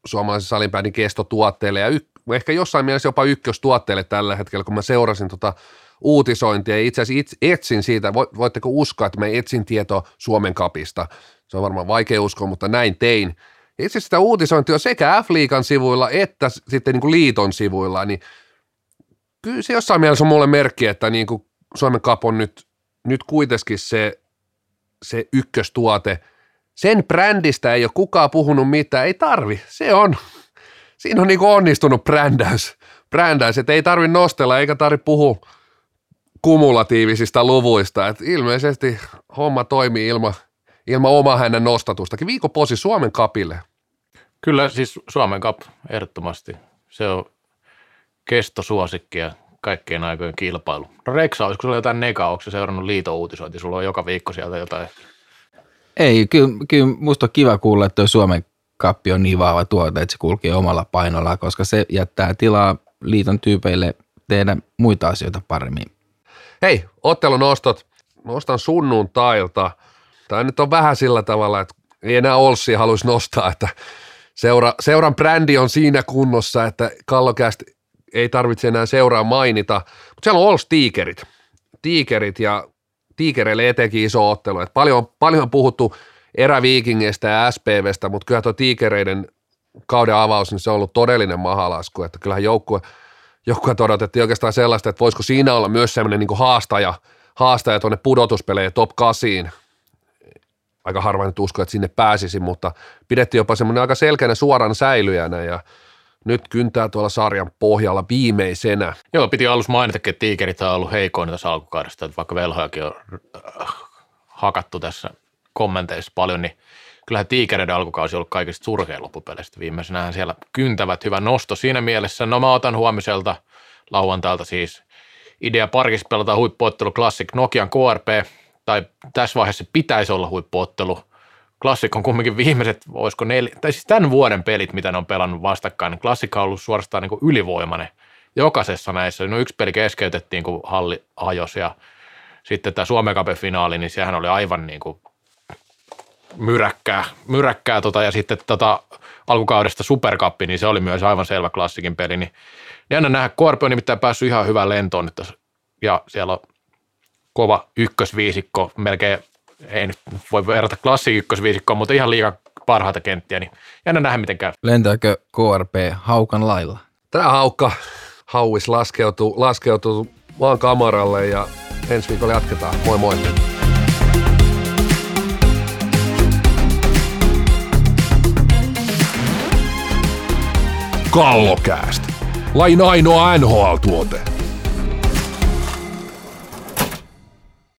B: suomalaisen salinpäin kestotuotteille ja y- ehkä jossain mielessä jopa ykköstuotteille tällä hetkellä, kun mä seurasin tota uutisointia. Itse asiassa etsin siitä, voitteko uskoa, että mä etsin tietoa Suomen kapista. Se on varmaan vaikea uskoa, mutta näin tein. Itse asiassa sitä uutisointia on sekä F-liigan sivuilla että sitten niin kuin liiton sivuilla, niin kyllä se jossain mielessä on mulle merkki, että niin kuin Suomen kap on nyt, nyt kuitenkin se, se ykköstuote. Sen brändistä ei ole kukaan puhunut mitään, ei tarvi, se on. Siinä on niin onnistunut brändäys, brändäys, että ei tarvi nostella eikä tarvi puhua kumulatiivisista luvuista, että ilmeisesti homma toimii ilman ilma oma hänen nostatustakin. Viikon posi Suomen kapille.
C: Kyllä siis Suomen kap ehdottomasti. Se on kestosuosikki ja kaikkien aikojen kilpailu. No Reksa, olisiko sulla jotain nega, onko se seurannut liiton uutisointi? Sulla on joka viikko sieltä jotain.
D: Ei, kyllä, kyllä musta on kiva kuulla, että Suomen kappi on niin vahva tuote, että se kulkee omalla painolla, koska se jättää tilaa liiton tyypeille tehdä muita asioita paremmin.
B: Hei, ottelunostot. Nostan sunnuntailta. Tämä nyt on vähän sillä tavalla, että ei enää Olssi haluaisi nostaa, että seura, seuran brändi on siinä kunnossa, että Kallokäst ei tarvitse enää seuraa mainita. Mutta siellä on Ols Tiikerit. Tiikerit ja Tiikereille etenkin iso ottelu. Et paljon, paljon on puhuttu eräviikingeistä ja SPVstä, mutta kyllä tuo Tiikereiden kauden avaus, niin se on ollut todellinen mahalasku, että kyllähän joukkue, joukkue odotettiin oikeastaan sellaista, että voisiko siinä olla myös semmoinen niin haastaja, haastaja tuonne pudotuspeleihin top 8, aika harva nyt usko, että sinne pääsisi, mutta pidettiin jopa semmoinen aika selkeänä suoran säilyjänä ja nyt kyntää tuolla sarjan pohjalla viimeisenä.
C: Joo, piti alussa mainita, että tiikerit on ollut heikoin tässä alkukaudesta, että vaikka velhojakin on äh, hakattu tässä kommenteissa paljon, niin kyllähän tiikereiden alkukausi on ollut kaikista surkein loppupeleistä. Viimeisenähän siellä kyntävät hyvä nosto siinä mielessä. No mä otan huomiselta lauantailta siis idea parkissa pelata huippuottelu Classic Nokian KRP, tai tässä vaiheessa pitäisi olla huippuottelu. Classic on kumminkin viimeiset, olisiko neljä, tai siis tämän vuoden pelit, mitä ne on pelannut vastakkain. Classic on ollut suorastaan niin ylivoimainen jokaisessa näissä. No yksi peli keskeytettiin, kun halli hajosi ja sitten tämä Suomen finaali niin sehän oli aivan niin kuin myräkkää, myräkkää tota, ja sitten tota, alkukaudesta Superkappi, niin se oli myös aivan selvä klassikin peli. Niin jännä nähdä, Korpi on nimittäin päässyt ihan hyvään lentoon nyt tässä, ja siellä on kova ykkösviisikko, melkein ei nyt voi verrata klassi ykkösviisikkoon, mutta ihan liian parhaita kenttiä, niin jännä nähdä miten käy.
D: Lentääkö KRP haukan lailla?
B: Tämä haukka hauis laskeutuu, laskeutuu vaan kamaralle ja ensi viikolla jatketaan. Moi moi.
A: Kallokääst. Lain ainoa NHL-tuote.